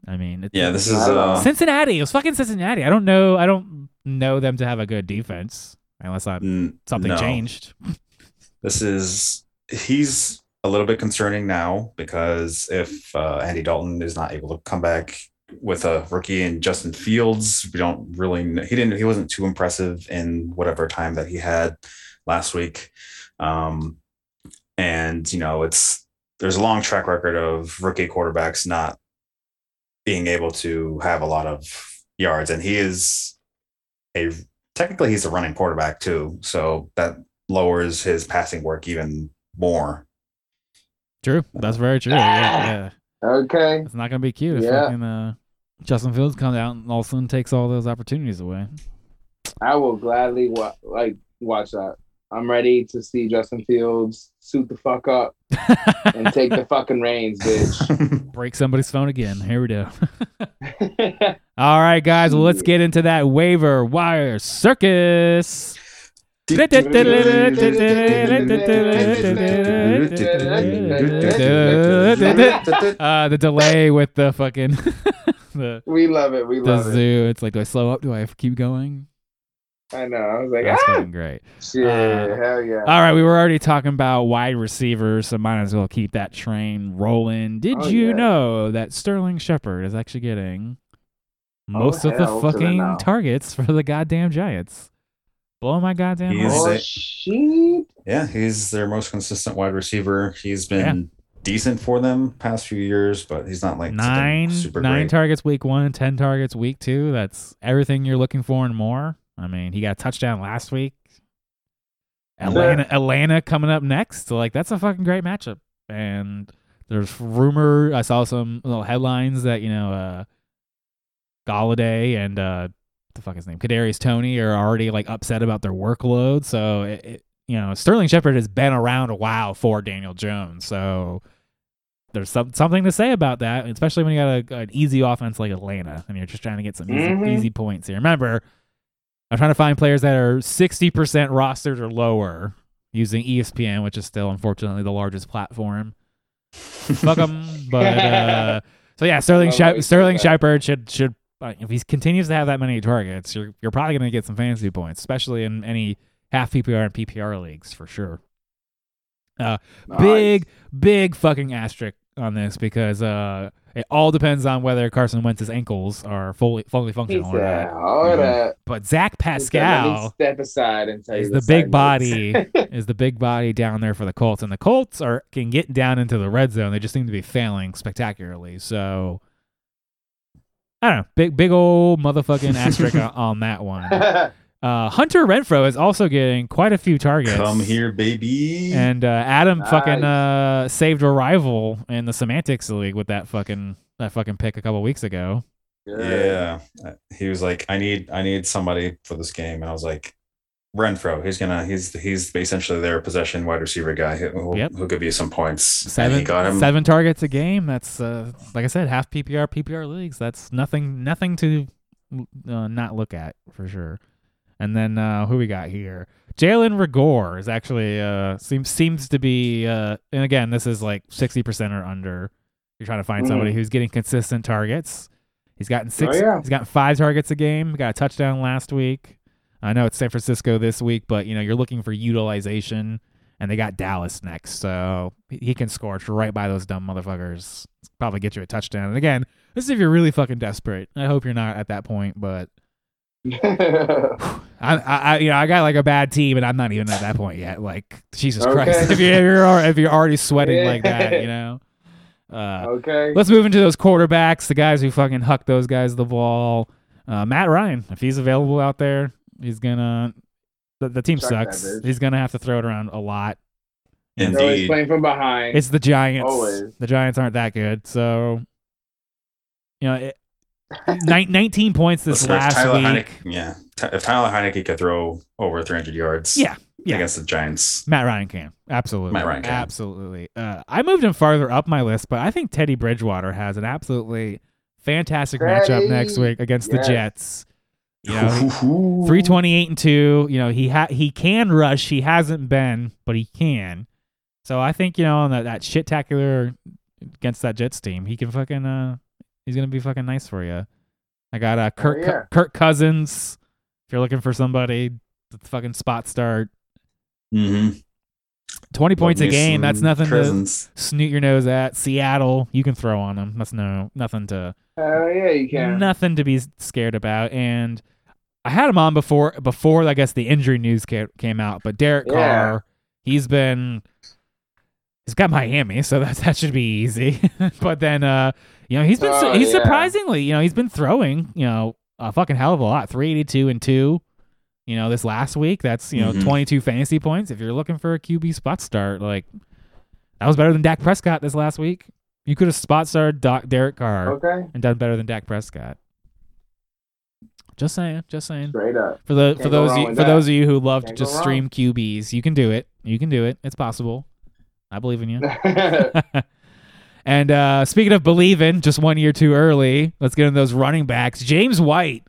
I mean, it's, Yeah, this is Not at all. uh, Cincinnati. It was fucking Cincinnati. I don't know. I don't know them to have a good defense unless I, n- something no. changed. This is he's a little bit concerning now because if uh, Andy Dalton is not able to come back with a rookie in Justin Fields, we don't really. kn- He didn't. He wasn't too impressive in whatever time that he had last week. Um, and you know, it's there's a long track record of rookie quarterbacks not being able to have a lot of yards, and he is a technically he's a running quarterback too, so that lowers his passing work even more. True. That's very true. Yeah, yeah. Okay. It's not gonna be cute Yeah. fucking uh, Justin Fields comes out and all of a sudden takes all those opportunities away. I will gladly wa- like watch that. I'm ready to see Justin Fields suit the fuck up and take the fucking reins, bitch. Break somebody's phone again. Here we go. all right, guys. Well, let's get into that waiver wire circus. Uh, the delay with the fucking the we love it. We the love it. The zoo. It's like, do I slow up? Do I keep going? I know. I was like, That's ah, fucking great. shit, Uh, hell yeah. All right, we were already talking about wide receivers, so might as well keep that train rolling. Did Oh, you yeah. know that Sterling Shepard is actually getting most of the hell to the fucking targets for the goddamn Giants? Blow my goddamn He's oh a- shit! yeah, he's their most consistent wide receiver. He's been decent for them past few years, but he's not like nine super nine great. targets week one, ten targets week two. That's everything you're looking for and more. I mean, he got a touchdown last week. Atlanta, Atlanta coming up next. So, like, that's a fucking great matchup. And there's rumor. I saw some little headlines that you know, uh, Golladay and uh, the fuck his name, Kadarius Toney are already like upset about their workload. So, it, it, you know, Sterling Shepard has been around a while for Daniel Jones. So, there's some, something to say about that, especially when you got a, an easy offense like Atlanta and you're just trying to get some easy, Mhm. easy points here. Remember, I'm trying to find players that are 60% rostered or lower using ESPN, which is still unfortunately the largest platform. Fuck 'em. But uh, so yeah, Sterling Shi- Sterling. Shepard should should uh, if he continues to have that many targets, you're you're probably going to get some fantasy points, especially in any half PPR and PPR leagues for sure. Nice. Big big fucking asterisk on this because uh, it all depends on whether Carson Wentz's ankles are fully fully functional or said, not. up. But Zach He said, "Let me Pascal Step aside and tell you is the the big body is the big body down there for the Colts, and the Colts are can get down into the red zone. They just seem to be failing spectacularly. So I don't know, big big old motherfucking asterisk on, on that one. Uh, Hunter Renfrow is also getting quite a few targets. Come here, baby. And uh, Adam fucking uh, saved a rival in the Semantics League with that fucking that fucking pick a couple weeks ago. Good. yeah, he was like, "I need, I need somebody for this game," and I was like, "Renfrow. He's gonna, he's, he's essentially their possession wide receiver guy who, who, Yep. who'll give you some points." Seven he got him. seven targets a game. That's uh, like I said, half PPR PPR leagues. That's nothing nothing to uh, not look at for sure. And then uh, who we got here? Jalen Reagor is actually uh seems seems to be uh and again this is like sixty percent or under. You're trying to find somebody who's getting consistent targets. He's gotten six. yeah. He's gotten five targets a game. Got a touchdown last week. I know it's San Francisco this week, but you know you're looking for utilization, and they got Dallas next, so he- can scorch right by those dumb motherfuckers. Probably get you a touchdown. And again, this is if you're really fucking desperate. I hope you're not at that point, but I, I, you know, I got like a bad team, and I'm not even at that point yet. Like Jesus Christ, Okay. if you're if you're, if you're already sweating Yeah. like that, you know. Uh, okay. Let's move into those quarterbacks, the guys who fucking huck those guys the ball. Uh, Matt Ryan, if he's available out there, he's gonna. The, the team Chuck sucks. bitch. He's gonna have to throw it around a lot. He's always Indeed. playing from behind. It's the Giants. Always. The Giants aren't that good, so you know, it, nine, 19 points this Listen, if last Tyler week. Heinicke, yeah, Ty- if Tyler Heinicke could throw over 300 yards, Yeah, yeah. against the Giants, Matt Ryan can absolutely. Matt Ryan can. absolutely. Uh, I moved him farther up my list, but I think Teddy Bridgewater has an absolutely fantastic matchup next week against the yes. Jets. You know, three twenty eight and two. You know, he ha- he can rush. He hasn't been, but he can. So I think you know on that that shit tacular against that Jets team, he can fucking uh he's gonna be fucking nice for you. I got uh Kirk yeah. Kirk Cousins. If you're looking for somebody, the fucking spot start. Mm-hmm. Twenty points a game. That's nothing presents. to snoot your nose at. Seattle, you can throw on them. That's no nothing to Hell yeah, you can. nothing to be scared about. And I had him on before before I guess the injury news ca- came out. But Derek Yeah. Carr, he's been he's got Miami, so that that should be easy. but then uh, you know he's been Oh, he's yeah. surprisingly you know he's been throwing you know a fucking hell of a lot, three eighty two and two. You know, this last week, that's you know Mhm. twenty two fantasy points. If you're looking for a QB spot start, like that was better than Dak Prescott this last week. You could have spot started Doc, Derek Carr Okay. and done better than Dak Prescott. Just saying, just saying. Straight up. For the Can't for those you, for that. those of you who love to Can't go just stream QBs, you can do it. You can do it. It's possible. I believe in you. and uh, speaking of believing, just one year too early. Let's get into those running backs. James White.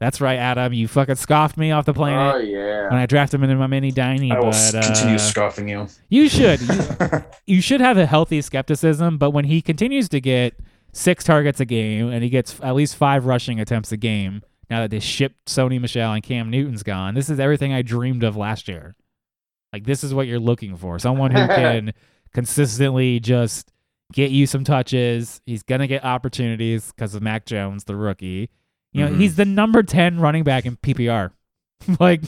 That's right, Adam. You fucking scoffed me off the oh planet when yeah. And I drafted him into my mini diny. I will but uh, continue scoffing you. you should. You, you should have a healthy skepticism, but when he continues to get six targets a game and he gets at least five rushing attempts a game, now that they shipped Sony Michel and Cam Newton's gone, this is everything I dreamed of last year. Like this is what you're looking for. Someone who can consistently just get you some touches. He's gonna get opportunities because of Mac Jones, the rookie. You know, Mhm. he's the number ten running back in PPR. like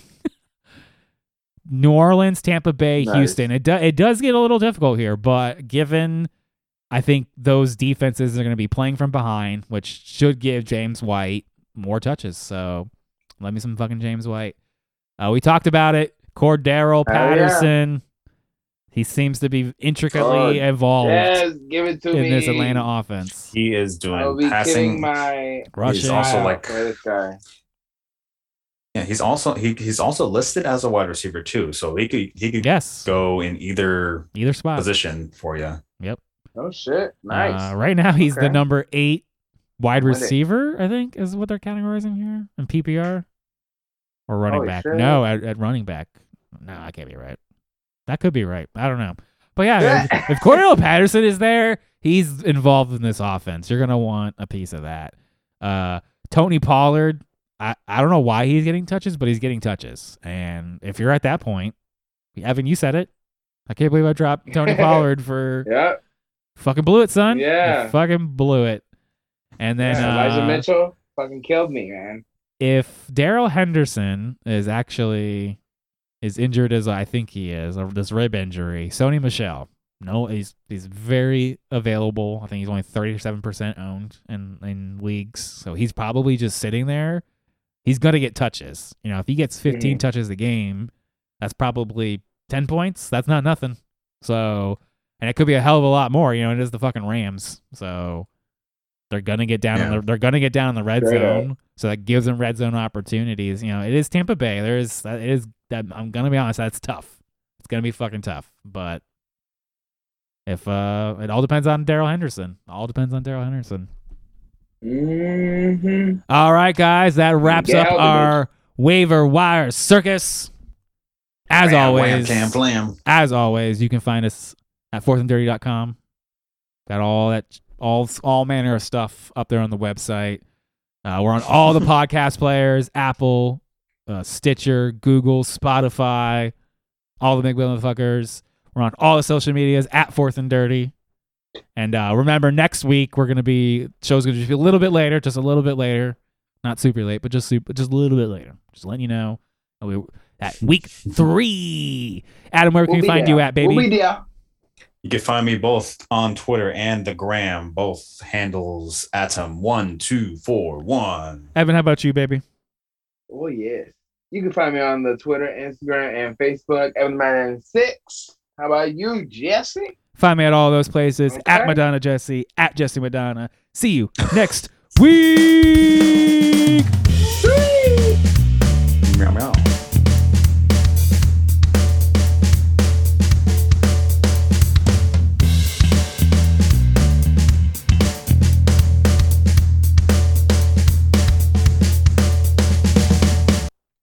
New Orleans, Tampa Bay, Nice. Houston. It do, it does get a little difficult here, but given I think those defenses are going to be playing from behind, which should give James White more touches. So let me some fucking James White. Uh, we talked about it. Cordarrelle Hell yeah. Patterson. He seems to be intricately Oh, involved Yes, give it to in me. this Atlanta offense. He is I'll doing be passing. my Rushing. He's also like out this guy. yeah, he's also he, he's also listed as a wide receiver too. So he could he could Yes. go in either Either spot. position for you. Yep. Oh shit, nice. Uh, right now, he's the number eight wide receiver, I think, is what they're categorizing here in PPR. Or running Holy back. shit. No, at, at running back. No, I can't be right. That could be right. I don't know. But yeah, if, if Cordarrelle Patterson is there, he's involved in this offense. You're going to want a piece of that. Uh, Tony Pollard, I, I don't know why he's getting touches, but he's getting touches. And if you're at that point, Evan, you said it. I can't believe I dropped Tony Pollard for yeah. Fucking blew it, son. Yeah. fucking blew it. And then yeah, Elijah uh, Mitchell fucking killed me, man. if Darrell Henderson is actually is injured as I think he is, or this rib injury, Sony Michel. No, he's he's very available. I think he's only thirty seven percent owned in in leagues, so he's probably just sitting there. He's gonna get touches. You know, if he gets 15 Mhm. touches a game, that's probably ten points. That's not nothing. So, and it could be a hell of a lot more. You know, it is the fucking Rams, so they're gonna get down. In Yeah. the, they're gonna get down in the red Straight up. zone, so that gives them red zone opportunities. You know, it is Tampa Bay. There is it is. that I'm gonna be honest. That's tough. It's gonna be fucking tough. But if uh, it all depends on Darrell Henderson. All depends on Darrell Henderson. Mm-hmm. All right, guys, that wraps Get up out of our waiver wire circus. As Bam, always, wham, cam, flam. as always, you can find us at fourthanddirty.com. Got all that, all all manner of stuff up there on the website. Uh, we're on all the podcast players: Apple, uh, Stitcher, Google, Spotify, all the big motherfuckers. We're on all the social medias at Fourth and Dirty. And uh, remember, next week we're gonna be show's gonna be a little bit later, just a little bit later, not super late, but just super, just a little bit later. Just letting you know. We at week three. Adam, where can we find you at, baby? We'll be there. You can find me both on Twitter and the gram, both handles atom1241. Evan, how about you, baby? Oh, yes. You can find me on the Twitter, Instagram, and Facebook, Evan96. How about you, Jesse? Find me at all those places okay. at Madonna Jesse, at Jesse Madonna. See you next week. Meow meow.